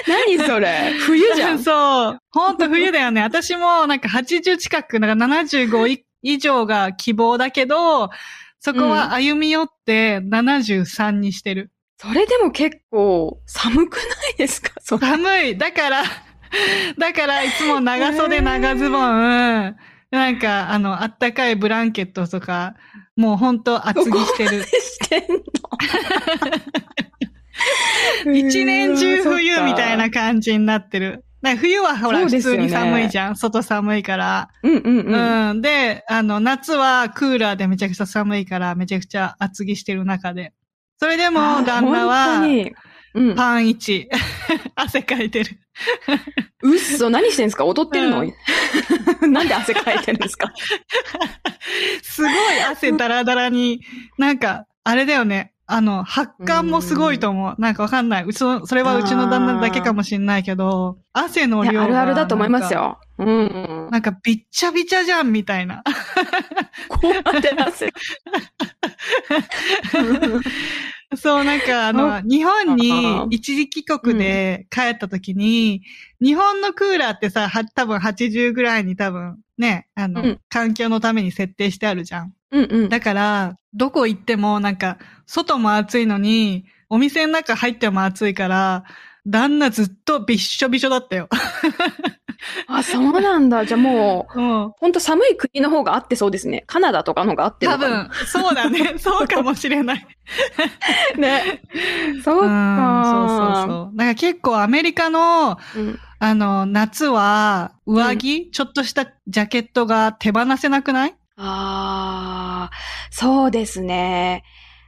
Speaker 3: 何それ？冬じゃん。
Speaker 1: そう。ほんと冬だよね。私もなんか80近く、なんか75い以上が希望だけど、そこは歩み寄って73にしてる。
Speaker 3: それでも結構寒くないですか？そ
Speaker 1: 寒い。だから、だからいつも長袖長ズボン、なんかあの、あったかいブランケットとか、もうほんと厚着してる。
Speaker 3: してんの
Speaker 1: 一年中冬みたいな感じになってる。冬はほら、普通に寒いじゃん。外寒いから。
Speaker 3: うんうんうん。
Speaker 1: うん。で、あの、夏はクーラーでめちゃくちゃ寒いから、めちゃくちゃ厚着してる中で。それでも、旦那
Speaker 3: 本当
Speaker 1: は、
Speaker 3: にうん。
Speaker 1: パン1。汗かいてる。
Speaker 3: うっそ、何してんすか？踊ってるの、
Speaker 1: う
Speaker 3: なんで汗かいてるんですか？
Speaker 1: すごい汗だらだらに、なんか、あれだよね。あの、発汗もすごいと思う。なんかわかんない。うちの、それはうちの旦那だけかもしんないけど、汗の量が
Speaker 3: あるあるだと思います。よ。うん。
Speaker 1: なんか、びっちゃびちゃじゃん、みたいな。
Speaker 3: こうやって汗。
Speaker 1: そう、なんか、あ
Speaker 3: そ
Speaker 1: の、日本に一時帰国で帰った時に、日本のクーラーってさ、は、多分80ぐらいに多分、ね、あの、
Speaker 3: うん
Speaker 1: 環境のために設定してあるじゃん。
Speaker 3: うんうん。
Speaker 1: だから、どこ行ってもなんか、外も暑いのに、お店の中入っても暑いから、旦那ずっとびっしょびしょだったよ。
Speaker 3: あ、そうなんだ。じゃあもう、
Speaker 1: うん。
Speaker 3: ほんと寒い国の方があってそうですね。カナダとかの方があってる
Speaker 1: 多。分、そうだね。そうかもしれない。
Speaker 3: ね。そう
Speaker 1: うん、
Speaker 3: か。
Speaker 1: そうそうそう。だから結構アメリカの、
Speaker 3: うん。
Speaker 1: あの、夏は、上着、ちょっとしたジャケットが手放せなくない？
Speaker 3: ああ、そうですね。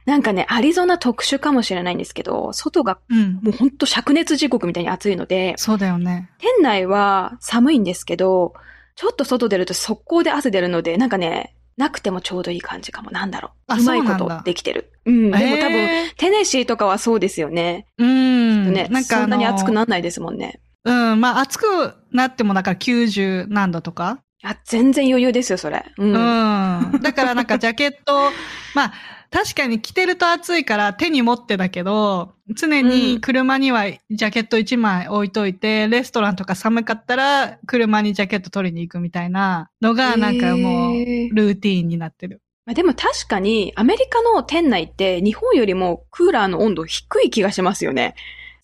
Speaker 3: なんかね、アリゾナ特殊かもしれないんですけど、外が
Speaker 1: うん。
Speaker 3: もうほんと灼熱時刻みたいに暑いので、
Speaker 1: そうだよね。
Speaker 3: 店内は寒いんですけど、ちょっと外出ると速攻で汗出るので、なんかね、なくてもちょうどいい感じかも。なんだろう。
Speaker 1: あ
Speaker 3: うまいことできてる。うん。でも多分、
Speaker 1: え
Speaker 3: テネシーとかはそうですよね。
Speaker 1: ーうん。
Speaker 3: ね、
Speaker 1: なんか
Speaker 3: そんなに暑くならないですもんね。
Speaker 1: うん、まあ暑くなってもだから90何度とか
Speaker 3: あ、全然余裕ですよ、それ。うん。
Speaker 1: うん。だからなんかジャケット、まあ、確かに着てると暑いから手に持ってだけど、常に車にはジャケット1枚置いといて、レストランとか寒かったら車にジャケット取りに行くみたいなのがなんかもうルーティーンになってる。
Speaker 3: まあでも確かに、アメリカの店内って日本よりもクーラーの温度低い気がしますよね。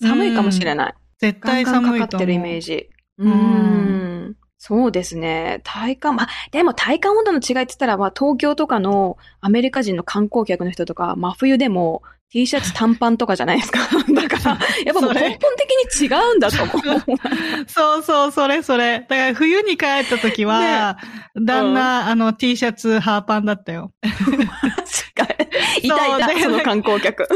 Speaker 3: 寒いかもしれない。
Speaker 1: 絶対
Speaker 3: ガンガン
Speaker 1: 寒いと思う。
Speaker 3: かかってるイメージ。う
Speaker 1: うん
Speaker 3: ん。そうですね。体感、まあ、でも体感温度の違いって言ったら、まあ、東京とかのアメリカ人の観光客の人とか、真冬でも T シャツ短パンとかじゃないですか。だから、やっぱもう根本的に違うんだと思う。
Speaker 1: そうそう、それそれ。だから冬に帰った時は、旦那、あの T シャツ、ハーパンだったよ。
Speaker 3: いたいた、
Speaker 1: そ
Speaker 3: の観光客。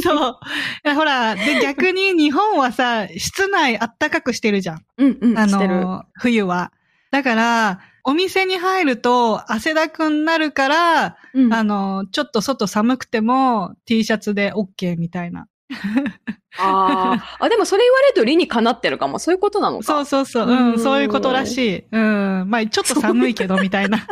Speaker 1: そう。ほら、で、逆に日本はさ、室内あったかくしてるじゃん。
Speaker 3: うんうん、
Speaker 1: あ。の、冬は。だから、お店に入ると汗だくになるから、
Speaker 3: うん
Speaker 1: あの、ちょっと外寒くても T シャツで OK みたいな。
Speaker 3: あーあ、でもそれ言われると理にかなってるかも。そういうことなのか。
Speaker 1: そうそうそう。
Speaker 3: う
Speaker 1: うんん、そういうことらしい。うん。まあ、ちょっと寒いけど、みたいな。
Speaker 3: じゃ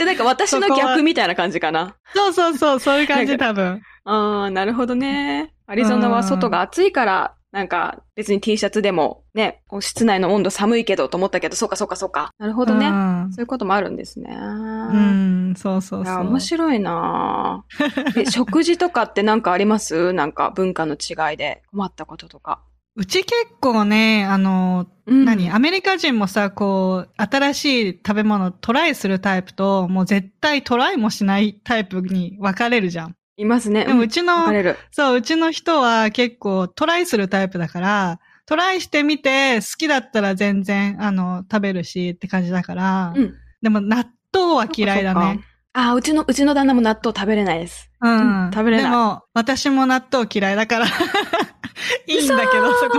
Speaker 3: あなんか私の逆みたいな感じかな。
Speaker 1: そうそうそう、そういう感じ多分。
Speaker 3: ああ、なるほどね。アリゾナは外が暑いから、なんか別に T シャツでもね、室内の温度寒いけどと思ったけど、そうかそうかそうか。なるほどね。
Speaker 1: うん
Speaker 3: そういうこともあるんですね。
Speaker 1: うん、そうそうそう。
Speaker 3: 面白いな 食事とかってなんかあります？なんか文化の違いで困ったこととか。
Speaker 1: うち結構ね、あの、
Speaker 3: うん
Speaker 1: 何？アメリカ人もさ、こう、新しい食べ物トライするタイプと、もう絶対トライもしないタイプに分かれるじゃん。
Speaker 3: いますね。
Speaker 1: でもうちの。そう、うちの人は結構トライするタイプだから、トライしてみて好きだったら全然、あの、食べるしって感じだから、
Speaker 3: うん。
Speaker 1: でも納豆は嫌いだね。
Speaker 3: ああ、うちの、うちの旦那も納豆食べれないです。
Speaker 1: うん、
Speaker 3: うん食べれない
Speaker 1: でも、私も納豆嫌いだから、いいんだけど、そこ。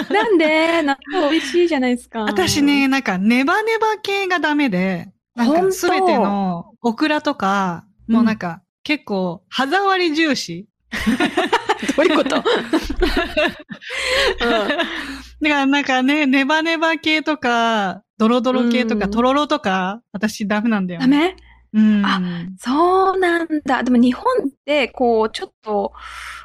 Speaker 3: 嘘なんで？納豆美味しいじゃないですか。
Speaker 1: 私ね、なんかネバネバ系がダメで、なんかすべてのオクラとか、もうなんか、結構歯触り重視。
Speaker 3: どういうこと、うん
Speaker 1: だからなんかね、ネバネバ系とか、ドロドロ系とか、
Speaker 3: うん
Speaker 1: トロロとか、私ダメなんだよ、
Speaker 3: ダメ？
Speaker 1: うん。
Speaker 3: あそうなんだ。でも日本って、こう、ちょっと、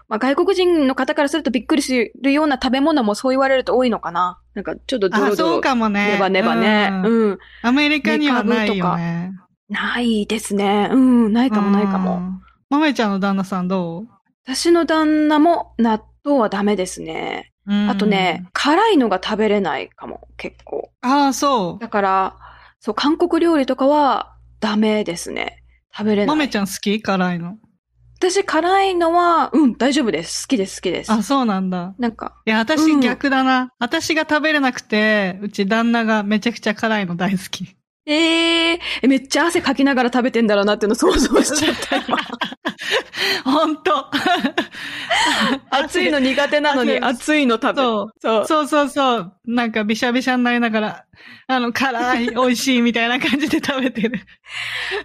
Speaker 3: まあ、外国人の方からするとびっくりするような食べ物もそう言われると多いのかな？なんかちょっとド
Speaker 1: あ、
Speaker 3: ロドロ。
Speaker 1: そうかもね。
Speaker 3: ネバネバね。
Speaker 1: うん
Speaker 3: うん。
Speaker 1: アメリカにはないよね。
Speaker 3: ないですね。うん。ないかもないかも。
Speaker 1: うん。まめちゃんの旦那さんど
Speaker 3: 私の旦那も納豆はダメですね。
Speaker 1: う、うん
Speaker 3: あとね、。辛いのが食べれないかも、結構。
Speaker 1: ああ、そ
Speaker 3: だから、そう、韓国料理とかはダメですね。食べれ
Speaker 1: う。
Speaker 3: ない。
Speaker 1: まめちゃん好き？辛いの。
Speaker 3: 私辛いのは、うん、大丈夫です。好きです、好きです。
Speaker 1: あ、そうなんだ。
Speaker 3: なんか、
Speaker 1: いや、私
Speaker 3: うん
Speaker 1: 逆だな。私が食べれなくて、うち旦那がめちゃくちゃ辛いの大好き。
Speaker 3: ええー、めっちゃ汗かきながら食べてんだろうなっていうの想像しちゃった、今。
Speaker 1: ほんと。
Speaker 3: 暑いの苦手なのに
Speaker 1: 汗
Speaker 3: 暑いの食べる。
Speaker 1: そう。
Speaker 3: そう。
Speaker 1: そうそうそう。なんかびしゃびしゃになりながら、あの、辛い、美味しいみたいな感じで食べてる。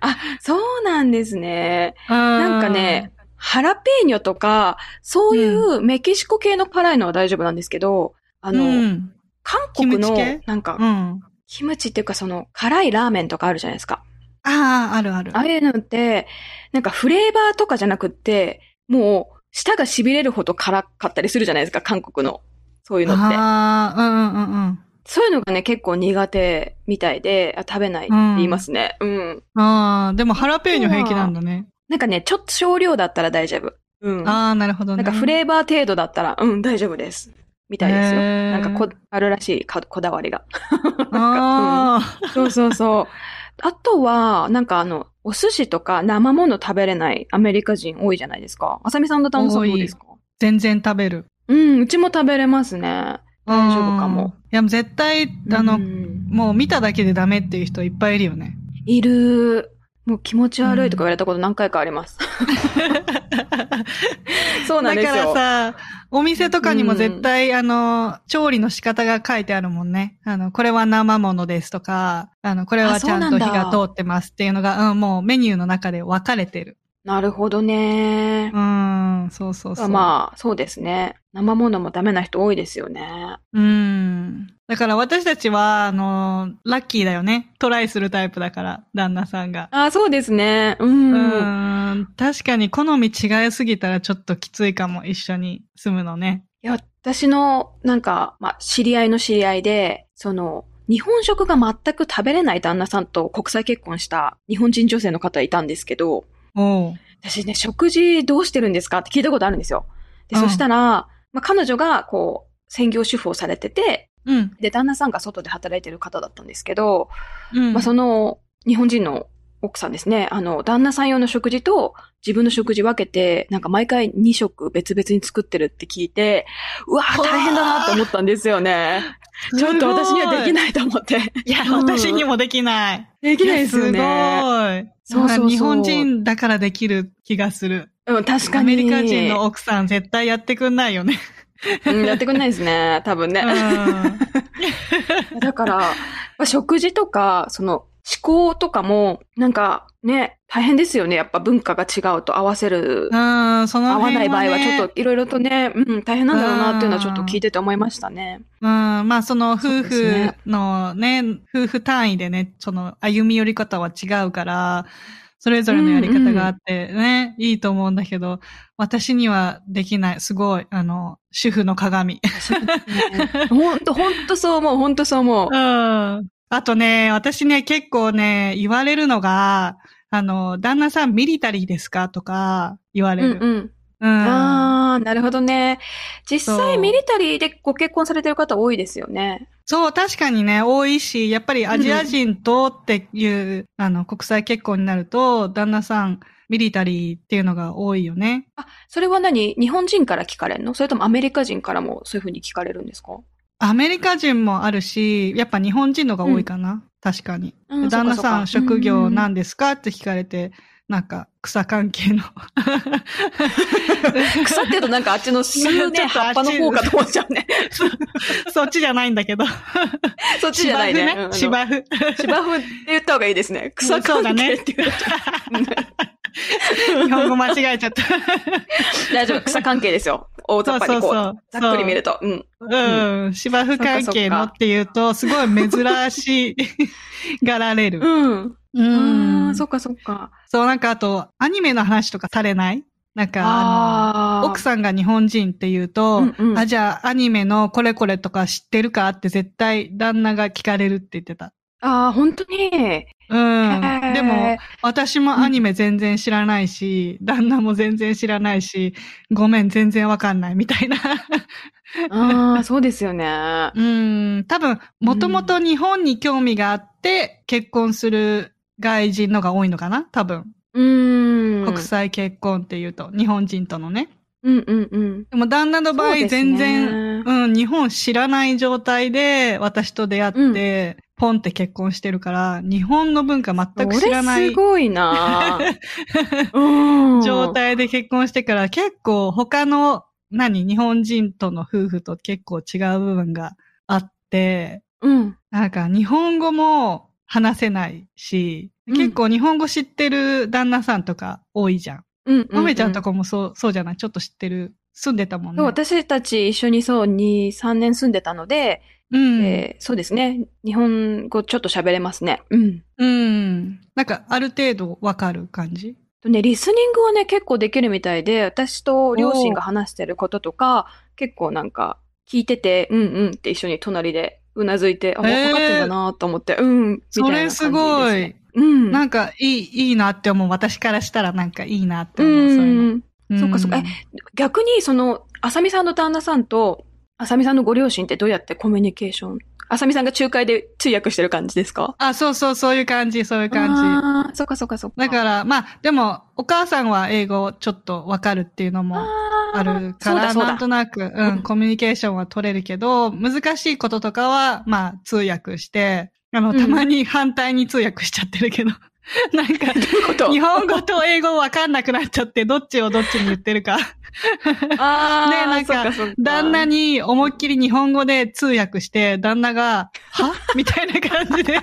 Speaker 3: あ、そうなんですね。
Speaker 1: な
Speaker 3: なんかね、、ハラペーニョとか、そういうメキシコ系の辛いのは大丈夫なんですけど、あ
Speaker 1: あ
Speaker 3: の、
Speaker 1: うん。
Speaker 3: 韓国のなんか
Speaker 1: う、ん。
Speaker 3: キムチっていうかその、辛いラーメンとかあるじゃないですか。
Speaker 1: ああ、あるある。
Speaker 3: ああいうのって、なんかフレーバーとかじゃなくって、もう、舌が痺れるほど辛かったりするじゃないですか、韓国の。そういうのって。
Speaker 1: ああ、うんうんうん
Speaker 3: そういうのがね、結構苦手みたいで、あ食べないって言いますね。うん。
Speaker 1: うん。ああ、でもハラペーニョ平気なんだね。
Speaker 3: なんかね、ちょっと少量だったら大丈夫。うん。
Speaker 1: ああ、なるほどね。
Speaker 3: なんかフレーバー程度だったら、うん、大丈夫です。みたいですよ。なんかこ、あるらしいかこだわりが。
Speaker 1: ああ、
Speaker 3: そうそうそう。あとは、なんかあの、お寿司とか生もの食べれないアメリカ人多いじゃないですか。あさみさんの旦那さんどうですか？
Speaker 1: 全然食べる。
Speaker 3: うん、うちも食べれますね。大丈夫かも。
Speaker 1: いや、絶対、あの、
Speaker 3: うん
Speaker 1: もう見ただけでダメっていう人いっぱいいるよね。
Speaker 3: いる。もう気持ち悪いとか言われたこと何回かあります。そうなんです
Speaker 1: だ
Speaker 3: よ。
Speaker 1: からさ、お店とかにも絶対、あの、調理の仕方が書いてあるもんね。あの、これは生ものですとか、あの、これはちゃんと火が通ってますっていうのが、うん、もうメニューの中で分かれてる。
Speaker 3: なるほどね。
Speaker 1: うん、そうそうそう。
Speaker 3: まあ、そうですね。生ものもダメな人多いですよね。
Speaker 1: うん。だから私たちは、あの、ラッキーだよね。トライするタイプだから、旦那さんが。
Speaker 3: ああ、そうですね。う。
Speaker 1: うんーん、確かに好み違いすぎたらちょっときついかも、一緒に住むのね。
Speaker 3: いや、私の、なんか、まあ、知り合いの知り合いで、その、日本食が全く食べれない旦那さんと国際結婚した日本人女性の方いたんですけど。私ね、食事どうしてるんですか？って聞いたことあるんですよ。で、
Speaker 1: うん
Speaker 3: そしたら、まあ、彼女が、こう、専業主婦をされてて、
Speaker 1: うん。
Speaker 3: で、旦那さんが外で働いてる方だったんですけど、
Speaker 1: うん。
Speaker 3: まあ、その、日本人の奥さんですね、あの、旦那さん用の食事と自分の食事分けて、なんか毎回2食別々に作ってるって聞いて、うわー大変だなって思ったんですよね。ちょっと私にはでき
Speaker 1: い。
Speaker 3: ないと思って。
Speaker 1: いや、
Speaker 3: うん
Speaker 1: 私にもできない。
Speaker 3: できないですよね。
Speaker 1: すごい。
Speaker 3: そうそうそう
Speaker 1: 日本人だからできる気がする。
Speaker 3: うん、確かに。
Speaker 1: アメリカ人の奥さん絶対やってくんないよね。
Speaker 3: うん、やってくんないですね。多分ね。だから、まあ、食事とか、その、思考とかも、なんか、ね、大変ですよね。やっぱ文化が違うと合わせる。
Speaker 1: うん。うん、その
Speaker 3: 合わ
Speaker 1: 辺
Speaker 3: ない場合は
Speaker 1: ね
Speaker 3: ちょっといろいろとね、うん、大変なんだろうなっていうのはちょっと聞いてて思いましたね。
Speaker 1: うん、まあその夫婦
Speaker 3: ですね
Speaker 1: のね、夫婦単位でね、その歩み寄り方は違うから、それぞれのやり方があってね、いいと思うんだけど、私にはできない。すごい、あの、主婦の鏡。
Speaker 3: ほんと、ほんとそう思う、ほんとそう思う
Speaker 1: う。ん。あとね、私ね、結構ね、言われるのが、あの、旦那さんミリタリーですか？とか言われる。
Speaker 3: うんうん。
Speaker 1: うん。
Speaker 3: ああ、なるほどね。実際ミリタリーでご結婚されてる方多いですよね。
Speaker 1: そう、確かにね、多いし、やっぱりアジア人とっていう、あの、国際結婚になると、旦那さん、ミリタリーっていうのが多いよね。
Speaker 3: あ、それは何？日本人から聞かれるの？それともアメリカ人からもそういうふうに聞かれるんですか？
Speaker 1: アメリカ人もあるし、やっぱ日本人のが多いかな。確かに。
Speaker 3: うん
Speaker 1: 旦那さん職業何ですか？って聞かれて、なんか草関係の。
Speaker 3: 草って言うとなんかあっちの吸うね、
Speaker 1: ちょっとあっち
Speaker 3: 葉っぱの方かと思っちゃうね。
Speaker 1: そっちじゃないんだけど。
Speaker 3: そっちじゃないね。
Speaker 1: 芝生ね。
Speaker 3: 芝生って言った方がいいですね。草関係って言うと。
Speaker 1: 日本語間違えちゃった。
Speaker 3: 大丈夫。草関係ですよ。大雑把にこう。
Speaker 1: そうそうそう
Speaker 3: ざっくり見ると。うん。
Speaker 1: うん。芝生関係のっていうと、すごい珍し がられる。
Speaker 3: うん。
Speaker 1: うん。
Speaker 3: そっかそっか。
Speaker 1: そう、なんかあと、アニメの話とかされない？なんか、奥さんが日本人って言うと、
Speaker 3: うんうん
Speaker 1: あ、じゃあアニメのこれこれとか知ってるかって絶対旦那が聞かれるって言ってた。
Speaker 3: ああ、本当に？
Speaker 1: うんでも、私もアニメ全然知らないし、旦那も全然知らないし、ごめん、全然わかんないみたいな。
Speaker 3: ああ、そうですよね。
Speaker 1: うん、多分、もともと日本に興味があって、結婚する外人のが多いのかな？多分。
Speaker 3: うーん。
Speaker 1: 国際結婚っていうと、日本人とのね。
Speaker 3: うんうんうん。
Speaker 1: でも旦那の場合
Speaker 3: そうですね
Speaker 1: 全然、うん、日本知らない状態で私と出会って、ポンって結婚してるから、日本の文化全く知らない
Speaker 3: すごいな うん。
Speaker 1: 状態で結婚してから結構他の、何、日本人との夫婦と結構違う部分があって、
Speaker 3: うん。
Speaker 1: なんか日本語も話せないし、
Speaker 3: うん
Speaker 1: 結構日本語知ってる旦那さんとか多いじゃん。
Speaker 3: うんうん。
Speaker 1: まめちゃんとかもそう、そうじゃない？ちょっと知ってる？住んでたもんね。
Speaker 3: 私たち一緒にそう、2、3年住んでたので、
Speaker 1: うん。
Speaker 3: えーそうですね。日本語ちょっと喋れますね。うん。
Speaker 1: うん。なんか、ある程度わかる感じ？
Speaker 3: とね、リスニングはね、結構できるみたいで、私と両親が話してることとか、結構なんか、聞いてて、うんうんって一緒に隣でうなずいて、あ、分
Speaker 1: へー
Speaker 3: かってんだなと思って、うん、みたい
Speaker 1: そ
Speaker 3: なね。
Speaker 1: れすごい。
Speaker 3: うん。
Speaker 1: なんか、いい、いいなって思う。私からしたらなんかいいなって
Speaker 3: う
Speaker 1: 思う。そういうの。
Speaker 3: ん。そっかそっかえ逆に、その、あさみさんの旦那さんと、あさみさんのご両親ってどうやってコミュニケーションあさみさんが仲介で通訳してる感じですか？
Speaker 1: あ、そうそう、そういう感じ、そういう感
Speaker 3: ああ、そっかそっかそっか。
Speaker 1: じ。だから、まあ、でも、お母さんは英語ちょっとわかるっていうのもあるから、なんとなく、う
Speaker 3: うん
Speaker 1: ん、コミュニケーションは取れるけど、難しいこととかは、まあ、通訳して、あの、
Speaker 3: うん。
Speaker 1: たまに反対に通訳しちゃってるけど、なんか、日本語と英語わかんなくなっちゃって、どっちをどっちに言ってるか。
Speaker 3: ああ、
Speaker 1: ねなんか旦那に思いっきり日本語で通訳して、旦那が、は？みたいな感じで、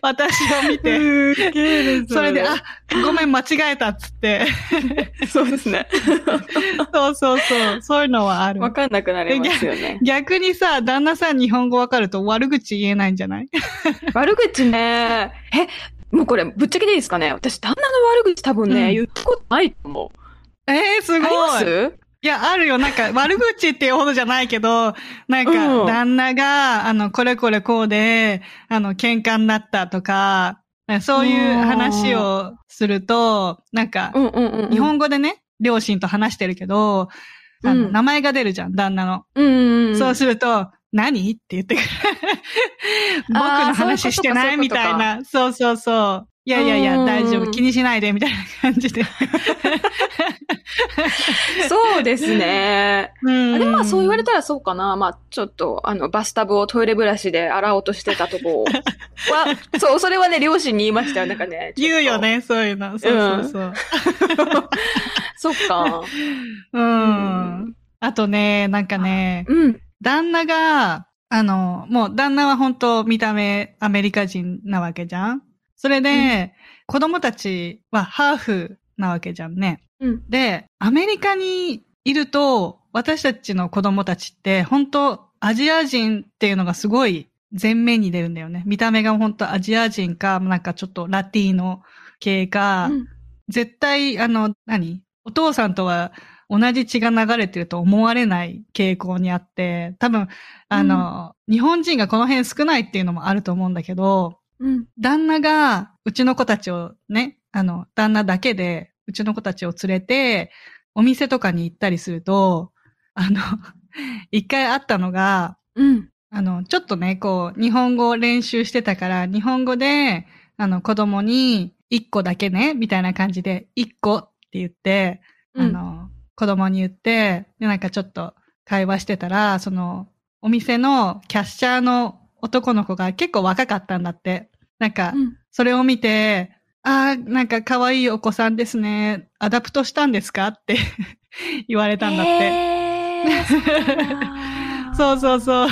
Speaker 1: 私を見て、それで、あ、ごめん、間違えたっつって。
Speaker 3: そうですね。
Speaker 1: そうそうそう。そういうのはある。
Speaker 3: わかんなくなりますよね。
Speaker 1: 逆にさ、旦那さん日本語わかると悪口言えないんじゃない？
Speaker 3: 悪口ね。え、もうこれ、ぶっちゃけでいいですかね？私、旦那の悪口多分ね、
Speaker 1: うん
Speaker 3: 言ったことないと思う。
Speaker 1: えー、すごい。
Speaker 3: あります？
Speaker 1: いや、あるよ。なんか、悪口っていうほどじゃないけど、なんか、
Speaker 3: うん
Speaker 1: 旦那が、あの、これこれこうで、あの、喧嘩になったとか、そういう話をすると、なんか
Speaker 3: う、んうんうんうん。
Speaker 1: 日本語でね、両親と話してるけど、あの、
Speaker 3: うん
Speaker 1: 名前が出るじゃん、旦那の。
Speaker 3: うんうんうん。
Speaker 1: そうすると、何？って言ってくる。僕の話してないみたいな。そうそうそう。いやいやいや、
Speaker 3: うん
Speaker 1: 大丈夫。気にしないで、みたいな感じで。
Speaker 3: そうですね。
Speaker 1: うん
Speaker 3: あでもまあそう言われたらそうかな。まあちょっとあのバスタブをトイレブラシで洗おうとしてたとこは、そう、それはね、両親に言いましたよ。なんかね。
Speaker 1: 言うよ。ね、そういうの。そうそうそう。
Speaker 3: そっか。
Speaker 1: うん。あとね、なんかね、
Speaker 3: うん。
Speaker 1: 旦那が、あの、もう旦那は本当見た目アメリカ人なわけじゃんそれで、子供たちはハーフなわけじゃんね。
Speaker 3: うん。
Speaker 1: で、アメリカにいると、私たちの子供たちって、本当アジア人っていうのがすごい前面に出るんだよね。見た目が本当アジア人か、なんかちょっとラティーノ系か、
Speaker 3: うん
Speaker 1: 絶対、あの、何？お父さんとは同じ血が流れてると思われない傾向にあって、多分、あの、日本人がこの辺少ないっていうのもあると思うんだけど、
Speaker 3: うん。
Speaker 1: 旦那が、うちの子たちをね、あの、旦那だけで、うちの子たちを連れて、お店とかに行ったりすると、あの、一回あったのが、
Speaker 3: うん。
Speaker 1: あの、ちょっとね、こう、日本語を練習してたから、日本語で、あの、子供に、一個だけね、みたいな感じで、一個って言って、あの、子供に言って、で、なんかちょっと会話してたら、その、お店のキャッシャーの男の子が結構若かったんだって。なんか、
Speaker 3: うん、
Speaker 1: それを見て、ああ、なんか可愛いお子さんですね。 adopt したんですかって 言われたんだって。
Speaker 3: へー
Speaker 1: そうそうそう。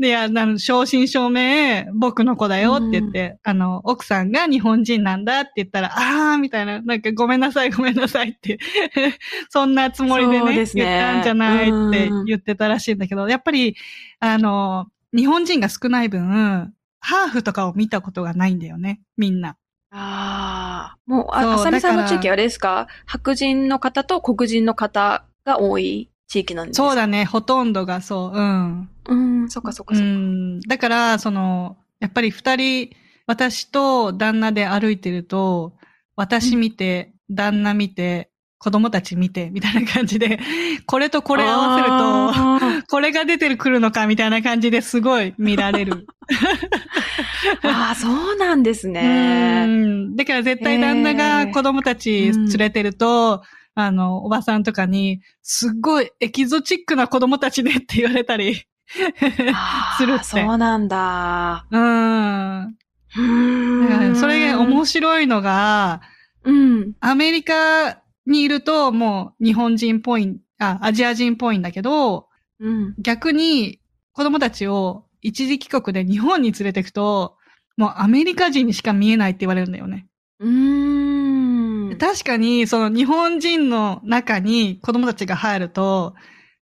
Speaker 1: で、いや、あの、正真正銘、僕の子だよって言って、あの、奥さんが日本人なんだって言ったら、ああ、みたいな、なんかごめんなさい、ごめんなさいって、そんなつもりでね、
Speaker 3: ね
Speaker 1: 言ったんじゃないって言ってたらしいんだけど、やっぱり、あの、日本人が少ない分、ハーフとかを見たことがないんだよね、みんな。
Speaker 3: ああ。もう、あ、さみさんの地域はあれですか？白人の方と黒人の方が多い地域なんですか？
Speaker 1: そうだね、ほとんどがそう、うん。
Speaker 3: うん、そっかそっか
Speaker 1: う
Speaker 3: そっか。
Speaker 1: ん。だから、その、やっぱり二人、私と旦那で歩いてると、私見て、旦那見て、子供たち見て、みたいな感じで、これとこれ合わせると、
Speaker 3: あ
Speaker 1: これが出てくるのか、みたいな感じですごい見られる。
Speaker 3: ー あー、そうなんです
Speaker 1: う
Speaker 3: ね。
Speaker 1: ん。だから絶対旦那が子供たち連れてると、あの、おばさんとかに、すっごいエキゾチックな子供たちねって言われたり。するって
Speaker 3: そうなんだ。
Speaker 1: うん。
Speaker 3: うん
Speaker 1: それが面白いのが、
Speaker 3: うん。
Speaker 1: アメリカにいるともう日本人っぽい、あ、アジア人っぽいんだけど、
Speaker 3: うん。
Speaker 1: 逆に子供たちを一時帰国で日本に連れてくと、もうアメリカ人にしか見えないって言われるんだよね。
Speaker 3: うーん。
Speaker 1: 確かに、その日本人の中に子供たちが入ると、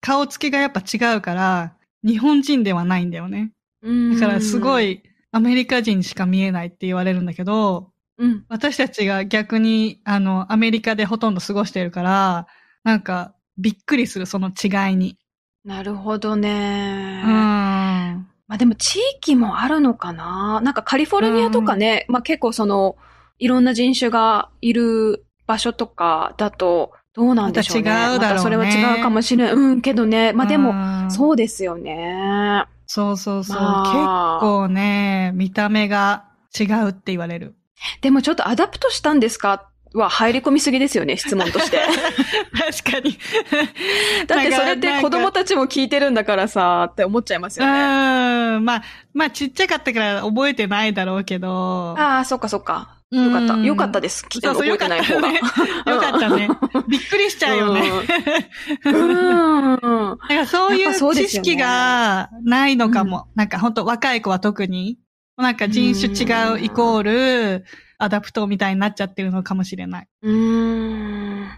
Speaker 1: 顔つきがやっぱ違うから、日本人ではないんだよね。だからすご、いアメリカ人にしか見えないって言われるんだけど、
Speaker 3: うん。
Speaker 1: 私たちが逆に、あの、アメリカでほとんど過ごしてるから、なんか、びっくりする、その違いに。
Speaker 3: なるほど
Speaker 1: う
Speaker 3: ね。
Speaker 1: ん。
Speaker 3: まあでも地域もあるのかななんかカリフォルニアとかね、まあ結構その、いろんな人種がいる場所とかだと、どうなんでしょうね。
Speaker 1: また違うだろうね
Speaker 3: それは違うかもしれん。うん、けどね。まあでも、
Speaker 1: も
Speaker 3: そうですよね。
Speaker 1: そうそうそう。
Speaker 3: まあ
Speaker 1: 結構ね、見た目が違うって言われる。
Speaker 3: でもちょっと adopt したんですかは入り込みすぎですよね、質問として。
Speaker 1: 確かに。
Speaker 3: だってそれって子供
Speaker 1: た
Speaker 3: たちも聞いてるんだからさ、って思っちゃいます
Speaker 1: う
Speaker 3: よね。
Speaker 1: ん。まあ、まあ、ちっちゃかったから覚えてないだろうけど。
Speaker 3: ああ、そっかそっか。よかった。
Speaker 1: うん
Speaker 3: よかったです。
Speaker 1: そうそう
Speaker 3: 覚えてない方が。
Speaker 1: よかったね。びっくりしちゃうよね。
Speaker 3: うん。うん。
Speaker 1: だからそういう知識がないのかも。なんか本当若い子は特に。なんか人種違うイコール、 adopt みたいになっちゃってるのかもしれない。
Speaker 3: うーん。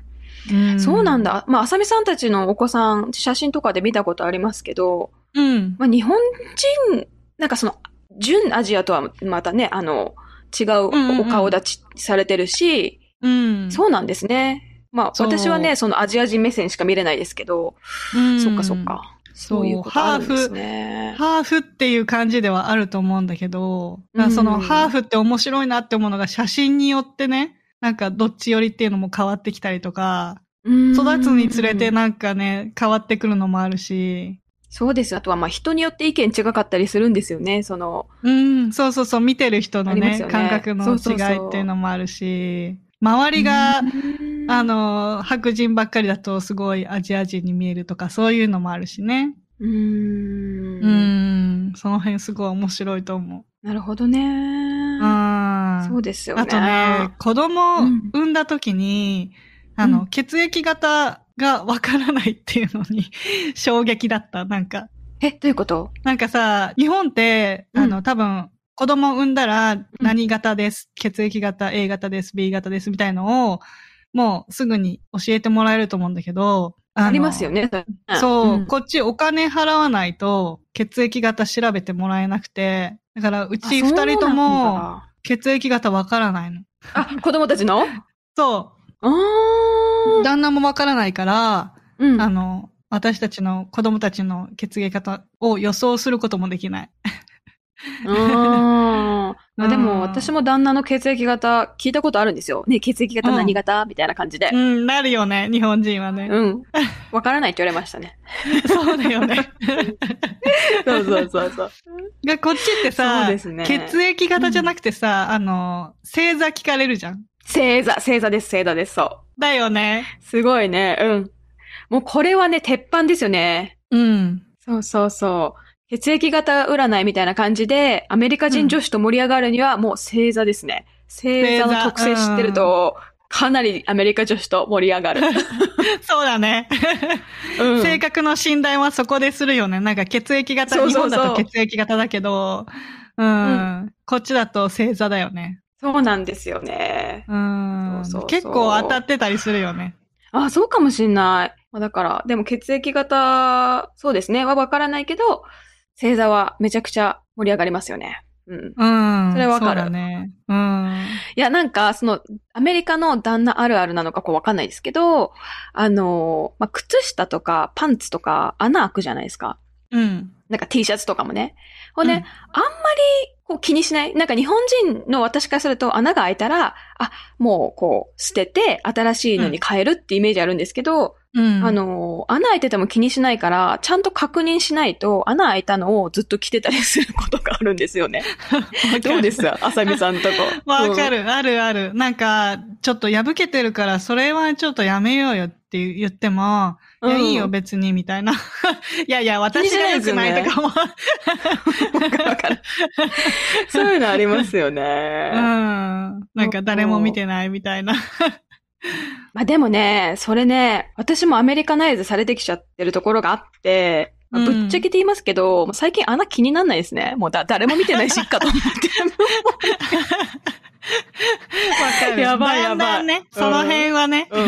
Speaker 1: うん
Speaker 3: そうなん。だ。まあ、あさみさんたちのお子さん、写真とかで見たことありますけど、
Speaker 1: うん。
Speaker 3: まあ、日本人、なんかその、純アジアとはまたね、あの、違う
Speaker 1: うんうん
Speaker 3: お顔立ちされてるし、
Speaker 1: うん。
Speaker 3: そうなんですね。まあ、私はね、そのアジア人目線しか見れないですけど、
Speaker 1: うん
Speaker 3: そっかそっか。
Speaker 1: そう
Speaker 3: いうことあるんですね。
Speaker 1: ハーフっていう感じではあると思うんだけど、
Speaker 3: うん
Speaker 1: そのハーフって面白いなって思うのが写真によってね、なんかどっち寄りっていうのも変わってきたりとか、育
Speaker 3: 育
Speaker 1: つにつれてなんかね、変わってくるのもあるし、
Speaker 3: そうです。あとは、まあ、人によって意見違かったりするんですよね。その、
Speaker 1: うん、そうそうそう、見てる人のね、
Speaker 3: ね
Speaker 1: 感覚の違いっていうのもあるし、周りが、あの、白人ばっかりだとすごいアジア人に見えるとか、そういうのもあるしね。
Speaker 3: うーん。
Speaker 1: うん、その辺すごい面白いと思う。
Speaker 3: なるほどね。
Speaker 1: うん。
Speaker 3: そうですよね。
Speaker 1: あとね、子供
Speaker 3: うん
Speaker 1: 産んだ時に、あの、
Speaker 3: うん
Speaker 1: 血液型がわからないっていうのに 衝撃だった。なんか、
Speaker 3: え、どういうこと？
Speaker 1: なんかさ、日本って、あの、
Speaker 3: うん
Speaker 1: 多分、子供産んだら何型です、血液型 A 型です、B 型ですみたいのを、もうすぐに教えてもらえると思うんだけど、の
Speaker 3: ありますよ。ね。
Speaker 1: そう、
Speaker 3: ん
Speaker 1: こっちお金払わないと血液型調べてもらえなくて、だからうち二人とも、血液型わからないの。
Speaker 3: あ、子供たちの？
Speaker 1: そ
Speaker 3: あ
Speaker 1: う。
Speaker 3: ー
Speaker 1: 旦那もわからないから、
Speaker 3: うん。
Speaker 1: あの、私たちの子供たちの血液型を予想することもできない。
Speaker 3: うーん。まあで
Speaker 1: うん
Speaker 3: も、私も旦那の血液型聞いたことあるんですよ。ね、血液型何型？みたいな感じで
Speaker 1: う。ん、なるよね、日本人はね。
Speaker 3: うん。わからないって言われましたね。
Speaker 1: そうだよね。
Speaker 3: そうそうそうそう。
Speaker 1: が、こっちってさ、
Speaker 3: そうですね
Speaker 1: 血液型じゃなくてさ、あの、星座聞かれるじゃん。
Speaker 3: 星座、星座です、星座です、そう。
Speaker 1: だよね。
Speaker 3: すごいね、うん。もうこれはね、鉄板ですよね。
Speaker 1: うん。
Speaker 3: そうそうそう。血液型占いみたいな感じで、アメリカ人女子と盛り上がるにはもう星座ですね。星座の特性知ってると、かなりアメリカ女子と盛り上がる。
Speaker 1: そうだね。
Speaker 3: うん
Speaker 1: 性格の診断はそこでするよね。なんか血液型、
Speaker 3: そうそうそう
Speaker 1: 日本だと血液型だけど、うん、こっちだと星座だよね。
Speaker 3: そうなんですよね。
Speaker 1: うん
Speaker 3: そうそうそう
Speaker 1: 結構当たってたりするよね。
Speaker 3: あ、そうかもしんない。まあだから、でも血液型、そうですね、はわからないけど、星座はめちゃくちゃ盛り上がりますよね。うん。
Speaker 1: うん。
Speaker 3: それわかる
Speaker 1: ね。うん。
Speaker 3: いや、なんか、その、アメリカの旦那あるあるなのかこうわかんないですけど、あの、まあ、靴下とかパンツとか穴開くじゃないですか。
Speaker 1: うん。
Speaker 3: なんか T シャツとかもね。ほんで、
Speaker 1: うん
Speaker 3: あんまりこう気にしない？なんか日本人の私からすると穴が開いたら、あ、もうこう捨てて新しいのに変えるってイメージあるんですけど、
Speaker 1: うん。
Speaker 3: あ、の、穴開いてても気にしないから、ちゃんと確認しないと穴開いたのをずっと着てたりすることがあるんですよね。どうです？あさみさんとこ。
Speaker 1: わか
Speaker 3: る。
Speaker 1: る、あるある。なんか、ちょっと破けてるから、それはちょっとやめようよって言っても、いや、
Speaker 3: うん
Speaker 1: いいよ、別に、みたいな。いやいや、私が良くないとかも。
Speaker 3: わか。そういうのありますよ
Speaker 1: うん。
Speaker 3: ね。
Speaker 1: なんか誰も見てないみたいな。
Speaker 3: まあでもね、それね、私もアメリカナイズされてきちゃってるところがあって、まあ
Speaker 1: うん
Speaker 3: ぶっちゃけて言いますけど、もう最近穴気になんないですね。もうだ、誰も見てないし、いっかと思って。
Speaker 1: わかる。
Speaker 3: やばいやばい
Speaker 1: だんだんね、その辺はね、
Speaker 3: うん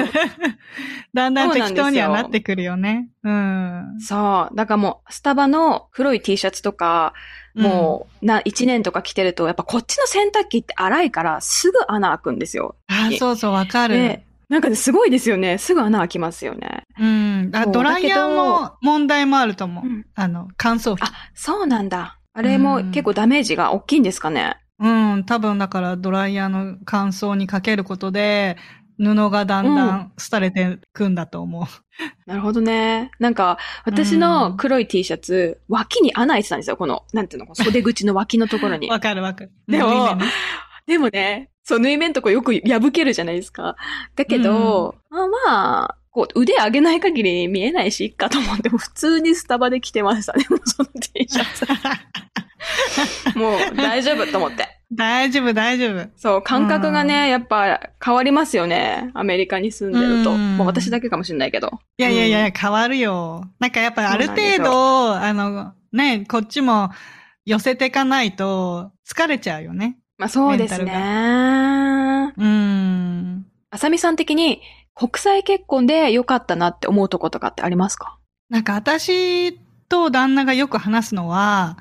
Speaker 1: だんだん適当にはなってくるよね。うん。
Speaker 3: そう。だからもう、スタバの黒い T シャツとか、もう、な、1年とか着てると、やっぱこっちの洗濯機って荒いから、すぐ穴開くんですよ。
Speaker 1: あ、そうそう、わかる
Speaker 3: で。、なんかね、すごいですよね。すぐ穴開きますよね。
Speaker 1: うん。あドライヤーも問題もあると思う。
Speaker 3: うん
Speaker 1: あの、乾燥機。
Speaker 3: あ、そうなんだ。あれも結構ダメージが大きいんですかね。
Speaker 1: うん、多分だからドライヤーの乾燥にかけることで、布がだんだん廃れてくんだと思う。
Speaker 3: なるほどね。なんか、私の黒い T シャツ、脇に穴開いてたんですよ。この、なんていうの、袖口の脇のところに。
Speaker 1: わかるわかる。
Speaker 3: でも
Speaker 1: ね
Speaker 3: でもね、そう、縫い目のとこよく破けるじゃないですか。だけど、まあまあ、こう、腕上げない限り見えないし、いっかと思って、普通にスタバで着てましたね。その T シャツ。もう大丈夫と思って。
Speaker 1: 大丈夫、大丈夫。
Speaker 3: そう、感覚が
Speaker 1: う
Speaker 3: ね、やっぱ変わりますよね。アメリカに住んでると。
Speaker 1: うん
Speaker 3: もう私だけかもしれないけど。
Speaker 1: いやいやいや、変わるよ。なんかやっぱある程度、あの、ね、こっちも寄せていかないと疲れちゃうよね。
Speaker 3: まあそうですね。な。
Speaker 1: うん。
Speaker 3: あさみさん的に国際結婚で良かったなって思うとことかってありますか？
Speaker 1: なんか私と旦那がよく話すのは、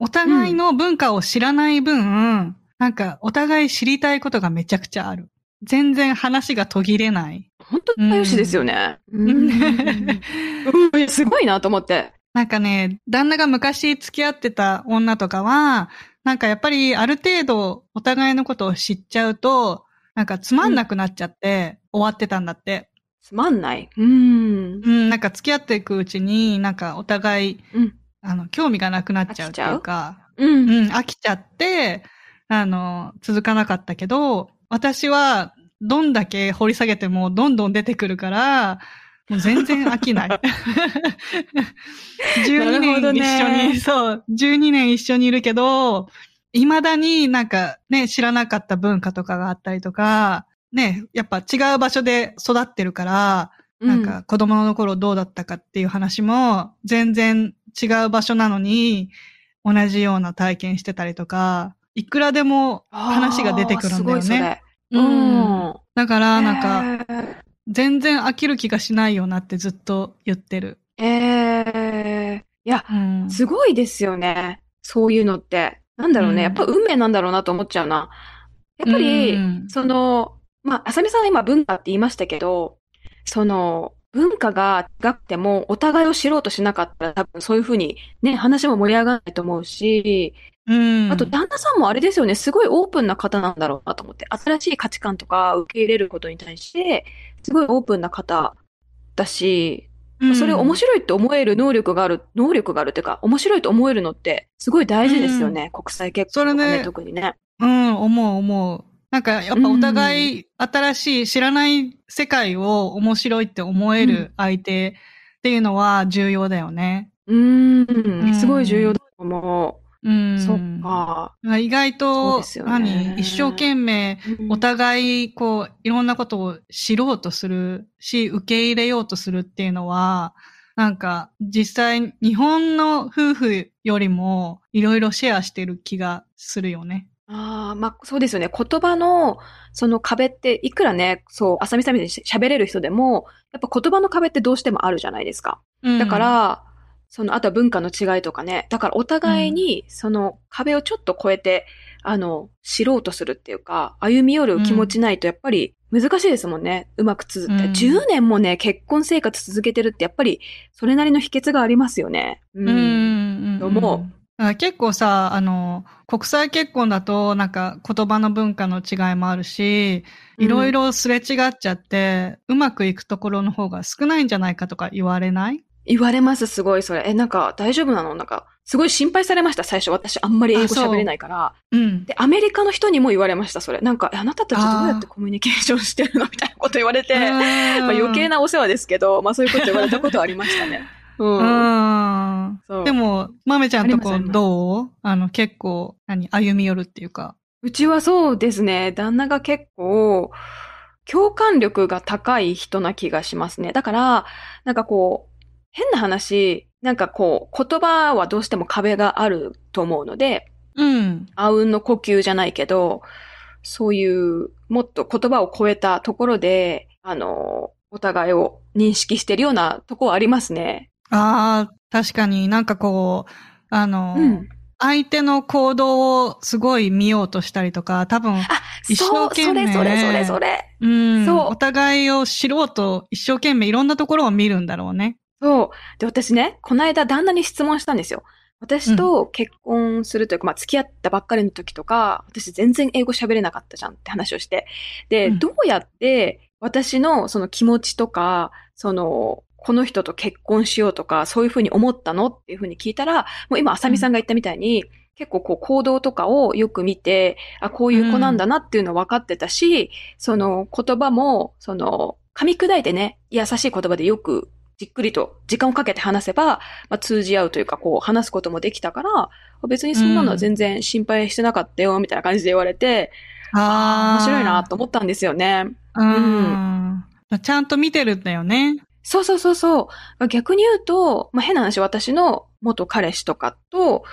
Speaker 1: お互いの文化を知らない分、なんかお互い知りたいことがめちゃくちゃある。全然話が途切れない。
Speaker 3: 本当仲良しですよね。
Speaker 1: うん
Speaker 3: うんすごいなと思って。
Speaker 1: なんかね、旦那が昔付き合ってた女とかは、なんかやっぱりある程度お互いのことを知っちゃうと、なんかつまんなくなっちゃって終わってたんだって。
Speaker 3: つまんない。うん。
Speaker 1: うん、なんか付き合っていくうちに、なんかお互い、
Speaker 3: うん
Speaker 1: あの、興味がなくなっちゃうっていうか、
Speaker 3: うん。
Speaker 1: うん、飽きちゃって、あの、続かなかったけど、私は、どんだけ掘り下げても、どんどん出てくるから、もう全然飽きない。12
Speaker 3: なるほど
Speaker 1: 年一緒
Speaker 3: ね
Speaker 1: に、そう、12年一緒にいるけど、未だになんかね、知らなかった文化とかがあったりとか、ね、やっぱ違う場所で育ってるから、なんか子供の頃どうだったかっていう話も全然違う場所なのに同じような体験してたりとか、いくらでも話が出てくるんだよね。うん。だからなんか
Speaker 3: へー
Speaker 1: 全然飽きる気がしないよなってずっと言ってる。
Speaker 3: ええいや、
Speaker 1: うん。
Speaker 3: すごいですよね。そういうのって。なんだろうね。
Speaker 1: うん
Speaker 3: やっぱ運命なんだろうなと思っちゃうな。やっぱり、
Speaker 1: うん
Speaker 3: その、まあ、あさみさんは今文化って言いましたけど、その、文化が違くても、お互いを知ろうとしなかったら、多分そういうふうにね、話も盛り上がらないと思うし、
Speaker 1: うん。
Speaker 3: あと、旦那さんもあれですよね、すごいオープンな方なんだろうなと思って、新しい価値観とか受け入れることに対して、すごいオープンな方だし、
Speaker 1: うん。
Speaker 3: それを面白いって思える能力がある、能力があるっていうか、面白いと思えるのって、すごい大事ですよね、国際結婚とかね、
Speaker 1: ね。
Speaker 3: 特にね。
Speaker 1: うん、思う思う。なんかやっぱお互い新しい知らない世界を面白いって思える相手っていうのは重要だよね。
Speaker 3: う
Speaker 1: ん
Speaker 3: ん、すごい重要だと思
Speaker 1: うん。
Speaker 3: う。そっか。
Speaker 1: 意外と、何？一生懸命お互い、こう、いろんなことを知ろうとするし、受け入れようとするっていうのは、なんか、実際、日本の夫婦よりも、いろいろシェアしてる気がするよね。
Speaker 3: ああ、まあ、そうですよね。言葉の、その壁って、いくらね、そう、あさみさんみたいに喋れる人でも、やっぱ言葉の壁ってどうしてもあるじゃないですか。
Speaker 1: うん
Speaker 3: だか、ら、その、あとは文化の違いとかね。だからお互いに、その壁をちょっと越えて、あの、知ろうとするっていうか、歩み寄る気持ちないとやっぱり難しいですもんね。うまく続って。
Speaker 1: うん
Speaker 3: 10年もね、結婚生活続けてるってやっぱり、それなりの秘訣がありますよね。う
Speaker 1: うんうんうんうん。
Speaker 3: 思う？
Speaker 1: だから結構さ、あの、国際結婚だと、なんか言葉の文化の違いもあるし、いろいろすれ違っちゃって、うまくいくところの方が少ないんじゃないかとか言われない？
Speaker 3: 言われます、すごいそれ。え、なんか大丈夫なの？なんか、すごい心配されました、最初。私あんまり英語喋れないから。
Speaker 1: うん。
Speaker 3: で、アメリカの人にも言われました、それ。なんか、えあなたたちどうやってコミュニケーションしてるの？みたいなこと言われて。まあ、余計
Speaker 1: な。
Speaker 3: なお世話ですけど、まあそういうこと言われたことありましたね。うん。
Speaker 1: でも、まめちゃんとこどう？あの、結構、何、歩み寄るっていうか。
Speaker 3: うちはそうですね、旦那が結構、共感力が高い人な気がしますね。だから、なんかこう、変な話、なんかこう、言葉はどうしても壁があると思うので、
Speaker 1: うん。
Speaker 3: あうんの呼吸じゃないけど、そういう、もっと言葉を超えたところで、あの、お互いを認識してるようなとこはありますね。
Speaker 1: ああ、確かになんかこう、あの、
Speaker 3: うん。
Speaker 1: 相手の行動をすごい見ようとしたりとか、多分、
Speaker 3: あ、
Speaker 1: 一生懸命
Speaker 3: それそれそれそれ。
Speaker 1: うん、
Speaker 3: そう
Speaker 1: お互いを知ろうと一生懸命いろんなところを見るんだろうね。
Speaker 3: そう。で、私ね、この間旦那に質問したんですよ。私と結婚するというか、まあ、付き合ったばっかりの時とか、私全然英語喋れなかったじゃんって話をして。で、
Speaker 1: うん
Speaker 3: どうやって私のその気持ちとか、その、この人と結婚しようとか、そういうふうに思ったのっていうふうに聞いたら、もう今、あさみさんが言ったみたいに、結構こう行動とかをよく見て、あ、こういう子なんだなっていうの分かってたし、その言葉も、その、噛み砕いてね、優しい言葉でよくじっくりと時間をかけて話せば、まあ、通じ合うというか、こう、話すこともできたから、別にそんなのは全然心配してなかったよ、みたいな感じで言われて、ああ、面白いなと思ったんですよね。
Speaker 1: うん。ちゃんと見てるんだよね。
Speaker 3: そうそうそうそう。逆に言うと、まあ、変な話、私の元彼氏とかと、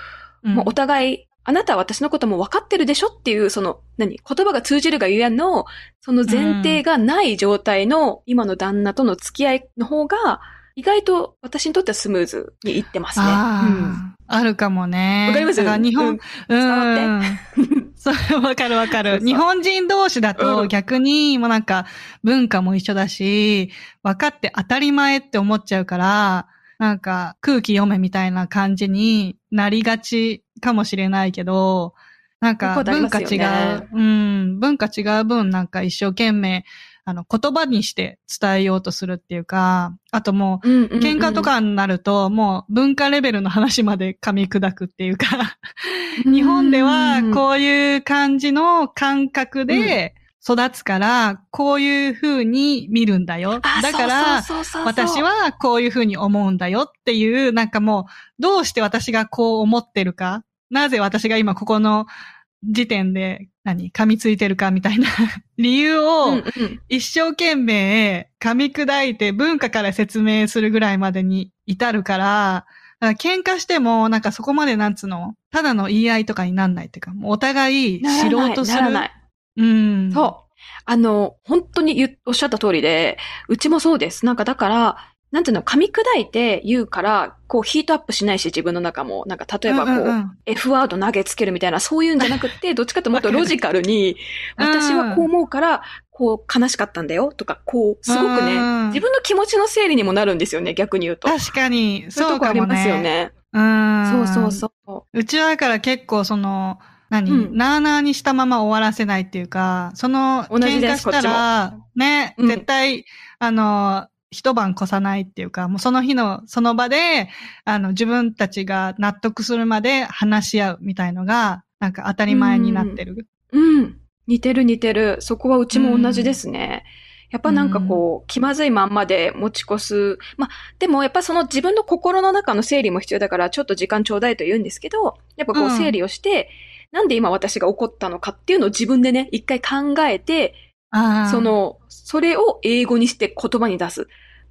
Speaker 1: うん。
Speaker 3: まあ、お互いあなたは私のことも分かってるでしょっていう、その、何？言葉が通じるがゆえの、その前提がない状態の今の旦那との付き合いの方が、意外と私にとってはスムーズにいってますね。
Speaker 1: ああ、あるかもね。
Speaker 3: わかります？
Speaker 1: だから日本、
Speaker 3: うん。伝わって？
Speaker 1: うんそう、わかるわかる。日本人同士だ
Speaker 3: うん。
Speaker 1: と逆にもうなんか文化も一緒だし、分かって当たり前って思っちゃうから、なんか空気読めみたいな感じになりがちかもしれないけど、なんか文化違
Speaker 3: ね
Speaker 1: う、うん、文化違う分なんか一生懸命、あの言葉にして伝えようとするっていうか、あともう喧嘩とかになると、もう文化レベルの話まで噛み砕くっていうか、日本ではこういう感じの感覚で育つから、こういう風に見るんだよ。
Speaker 3: あ
Speaker 1: だから、私はこういう風に思うんだよっていう、なんかもう、どうして私がこう思ってるか、なぜ私が今ここの時点で、何、噛みついてるかみたいな 理由を、一生懸命噛み砕いて文化から説明するぐらいまでに至るから、だから喧嘩しても、なんかそこまでなんつうの、ただの言い合いとかになんないっていうか、もうお互い知ろうとする。
Speaker 3: ならない。
Speaker 1: うん。
Speaker 3: そう。あの、本当におっしゃった通りで、うちもそうです。なんかだから、なんていうの、噛み砕いて言うから、こうヒートアップしないし、自分の中も。なんか例えばこう、
Speaker 1: んんん
Speaker 3: F ワード投げつけるみたいな、そういうんじゃなくって、どっちかってもっとロジカルに、
Speaker 1: うん
Speaker 3: 私はこう思うから、こう悲しかったんだよとか、こう、すごくね、
Speaker 1: うん
Speaker 3: 自分の気持ちの整理にもなるんですよね、逆に言うと。
Speaker 1: 確かに、
Speaker 3: そう
Speaker 1: かも
Speaker 3: とこありますよ
Speaker 1: ね。
Speaker 3: ね。
Speaker 1: うん。
Speaker 3: そうそうそう。
Speaker 1: うちはだから結構その、何、
Speaker 3: うん
Speaker 1: なあなあにしたまま終わらせないっていうか、その、喧嘩したら、ね、
Speaker 3: うん
Speaker 1: 絶対、あの、一晩越さないっていうか、もうその日の、その場で、あの、自分たちが納得するまで話し合うみたいのが、なんか当たり前になってる。
Speaker 3: うん。似てる似てる。そこはうちも同じですね。やっぱなんかこう、気まずいまんまで持ち越す。まあ、でもやっぱその自分の心の中の整理も必要だから、ちょっと時間ちょうだいと言うんですけど、やっぱこ
Speaker 1: う
Speaker 3: うん整理をして、なんで今私が怒ったのかっていうのを自分でね、一回考えて。そ、の、それを英語にして言葉に出すっ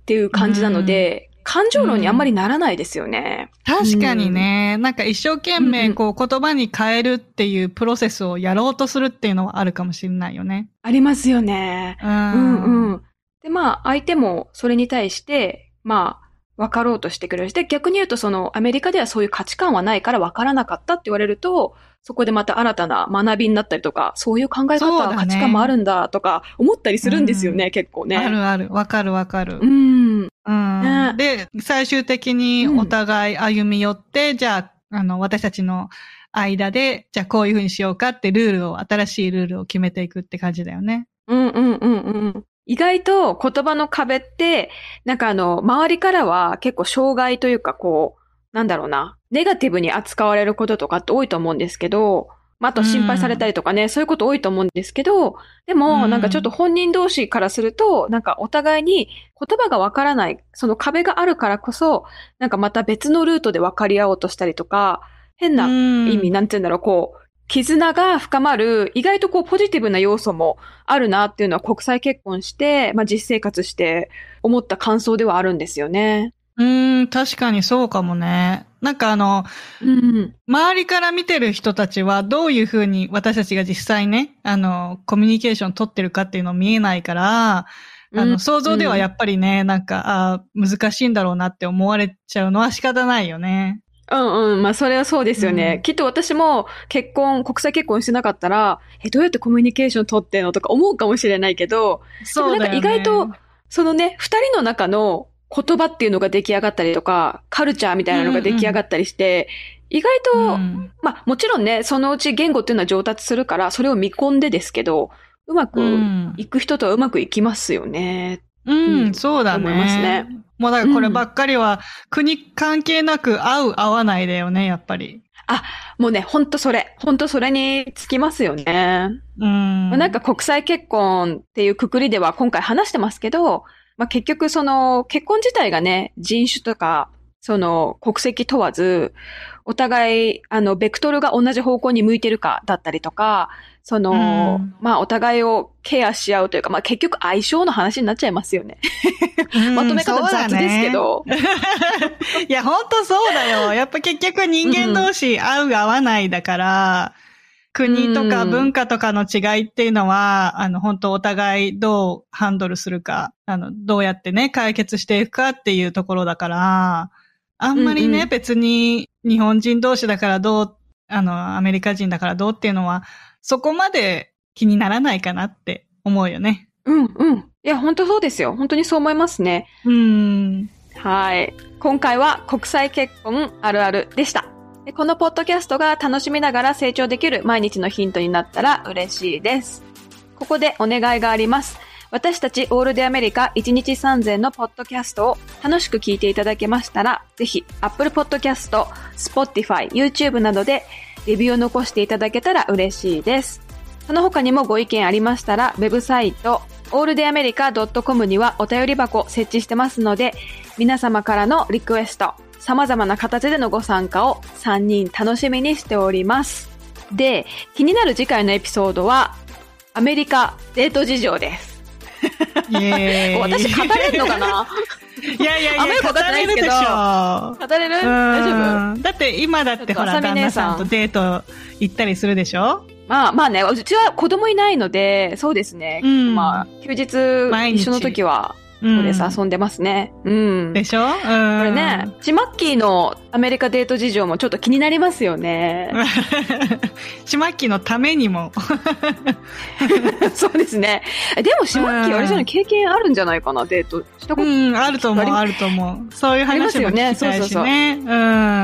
Speaker 3: ていう感じなので、感情論にあんまりならないですよね。
Speaker 1: 確かにね、なんか一生懸命
Speaker 3: うん
Speaker 1: こう言葉に変えるっていうプロセスをやろうとするっていうのはあるかもしれないよね。
Speaker 3: ありますよね。
Speaker 1: う。
Speaker 3: うんんうん。で、まあ、相手もそれに対して、まあ、分かろうとしてくれるし、で、逆に言うと、その、アメリカではそういう価値観はないから分からなかったって言われると、そこでまた新たな学びになったりとか、そういう考え方、
Speaker 1: ね
Speaker 3: 価値観もあるんだとか、思ったりするんですよね、結構ね。
Speaker 1: あるある。わかるわかる。
Speaker 3: うん。
Speaker 1: うん
Speaker 3: ね
Speaker 1: で、最終的にお互い歩み寄って、じゃあ、あの、私たちの間で、じゃあこういうふうにしようかってルールを、新しいルールを決めていくって感じだよね。
Speaker 3: うんうんうんうん。意外と言葉の壁って、なんかあの、周りからは結構障害というかこう、なんだろうな、ネガティブに扱われることとかって多いと思うんですけど、まあ、あと心配されたりとかね、そういうこと多いと思うんですけど、で
Speaker 1: う
Speaker 3: も、
Speaker 1: ん。
Speaker 3: なんかちょっと本人同士からすると、なんかお互いに言葉がわからない、その壁があるからこそ、なんかまた別のルートで分かり合おうとしたりとか、変な意
Speaker 1: 意
Speaker 3: 味、なんて言うんだろう、こう、絆が深まる、意外とこうポジティブな要素もあるなっていうのは国際結婚して、まあ実生活して思った感想ではあるんですよね。
Speaker 1: うん、確かにそうかもね。なんかあの、
Speaker 3: うん。
Speaker 1: 周りから見てる人たちはどういうふうに私たちが実際ね、あの、コミュニケーション取ってるかっていうの見えないから、あの、
Speaker 3: うん
Speaker 1: 想像ではやっぱりね、なんか、あー難しいんだろうなって思われちゃうのは仕方ないよね。
Speaker 3: うんうん。まあそれはそうですよね。
Speaker 1: うん
Speaker 3: きっと私も結婚、国際結婚してなかったら、え、どうやってコミュニケーション取ってんのとか思うかもしれないけど、
Speaker 1: そうね。
Speaker 3: なんか意外とそのね、二人の中の言葉っていうのが出来上がったりとか、カルチャーみたいなのが出来上がったりして、意外と、
Speaker 1: うん
Speaker 3: まあもちろんね、そのうち言語っていうのは上達するから、それを見込んでですけど、うまく
Speaker 1: うん
Speaker 3: いく人とはうまくいきますよね。
Speaker 1: うん、
Speaker 3: うん
Speaker 1: そうだね。
Speaker 3: 思いますね
Speaker 1: もうだからこればっかりは、国関係なく合う合わないだよね、やっぱり。
Speaker 3: もうね、ほんとそれ、ほんとそれにつきますよね。
Speaker 1: うん。
Speaker 3: まあなんか国際結婚っていうくくりでは今回話してますけど、まあ結局その結婚自体がね、人種とか、その国籍問わず、お互い、あの、ベクトルが同じ方向に向いてるかだったりとか、その、
Speaker 1: うん
Speaker 3: まあお互いをケアし合うというか、まあ結局相性の話になっちゃいますよね。まとめ方雑ですけ。ど。
Speaker 1: ね いや、ほんとそうだよ。やっぱ結局人間同士合う合わないだから、国とか
Speaker 3: うん
Speaker 1: 文化とかの違いっていうのは、あの、本当お互いどうハンドルするか、あの、どうやってね、解決していくかっていうところだから、あんまりね、
Speaker 3: うんうん
Speaker 1: 別に日本人同士だからどう、あの、アメリカ人だからどうっていうのは、そこまで気にならないかなって思うよね。
Speaker 3: うんうん。いや、本当そうですよ。本当にそう思いますね。
Speaker 1: うん。
Speaker 3: はい。今回は国際結婚あるあるでした。このポッドキャストが楽しみながら成長できる毎日のヒントになったら嬉しいです。ここでお願いがあります。私たちオールデアメリカ1日3000のポッドキャストを楽しく聞いていただけましたら、ぜひ Apple Podcast、Spotify、YouTube などでレビューを残していただけたら嬉しいです。その他にもご意見ありましたら、ウェブサイト、alldeamerica.com にはお便り箱設置してますので、皆様からのリクエスト、様々な形でのご参加を3人楽しみにしております。で、気になる次回のエピソードは、アメリカデート事情です。私語れるのかな？い
Speaker 1: やいやいや、語れるでしょ。
Speaker 3: 語れる？大丈夫？
Speaker 1: うんだって今だってほら、旦那
Speaker 3: 姉さん。
Speaker 1: とデート行ったりするでしょ？
Speaker 3: まあまあね、うちは子供いないので、そうですね。
Speaker 1: うん。
Speaker 3: まあ、休日。一緒の時は、
Speaker 1: うん
Speaker 3: そうです、遊んでますね。うん。
Speaker 1: でしょ？うん。こ
Speaker 3: これね、チマッキーのアメリカデート事情もちょっと気になりますよね。
Speaker 1: ちまきのためにも。
Speaker 3: そうですね。えでも、シマッキー、あれじゃない、経験あるんじゃないかな、デート。したこと？
Speaker 1: うん、あると思う、
Speaker 3: あ
Speaker 1: ると思う。そういう話も聞きたいし
Speaker 3: ありますよ
Speaker 1: ね。うん。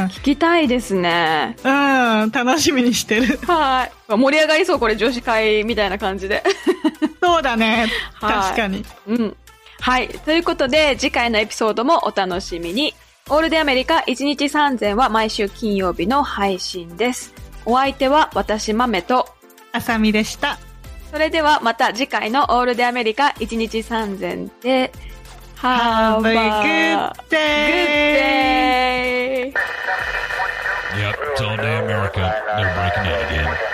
Speaker 3: 聞きたいですね。
Speaker 1: うん、楽しみにしてる。
Speaker 3: はい。盛り上がりそう、これ、女子会みたいな感じで。
Speaker 1: そうだね。
Speaker 3: はい
Speaker 1: 確かに。
Speaker 3: うん。はい。ということで、次回のエピソードもお楽しみに。オールデアメリカ1日3000は毎週金曜日の配信です。お相手は私、豆と、
Speaker 1: あさみでした。
Speaker 3: それではまた次回のオールデアメリカ1日3000で、Have a
Speaker 1: good
Speaker 3: good
Speaker 1: day!
Speaker 3: day!
Speaker 4: Yep, it's all day America. They're breaking in again.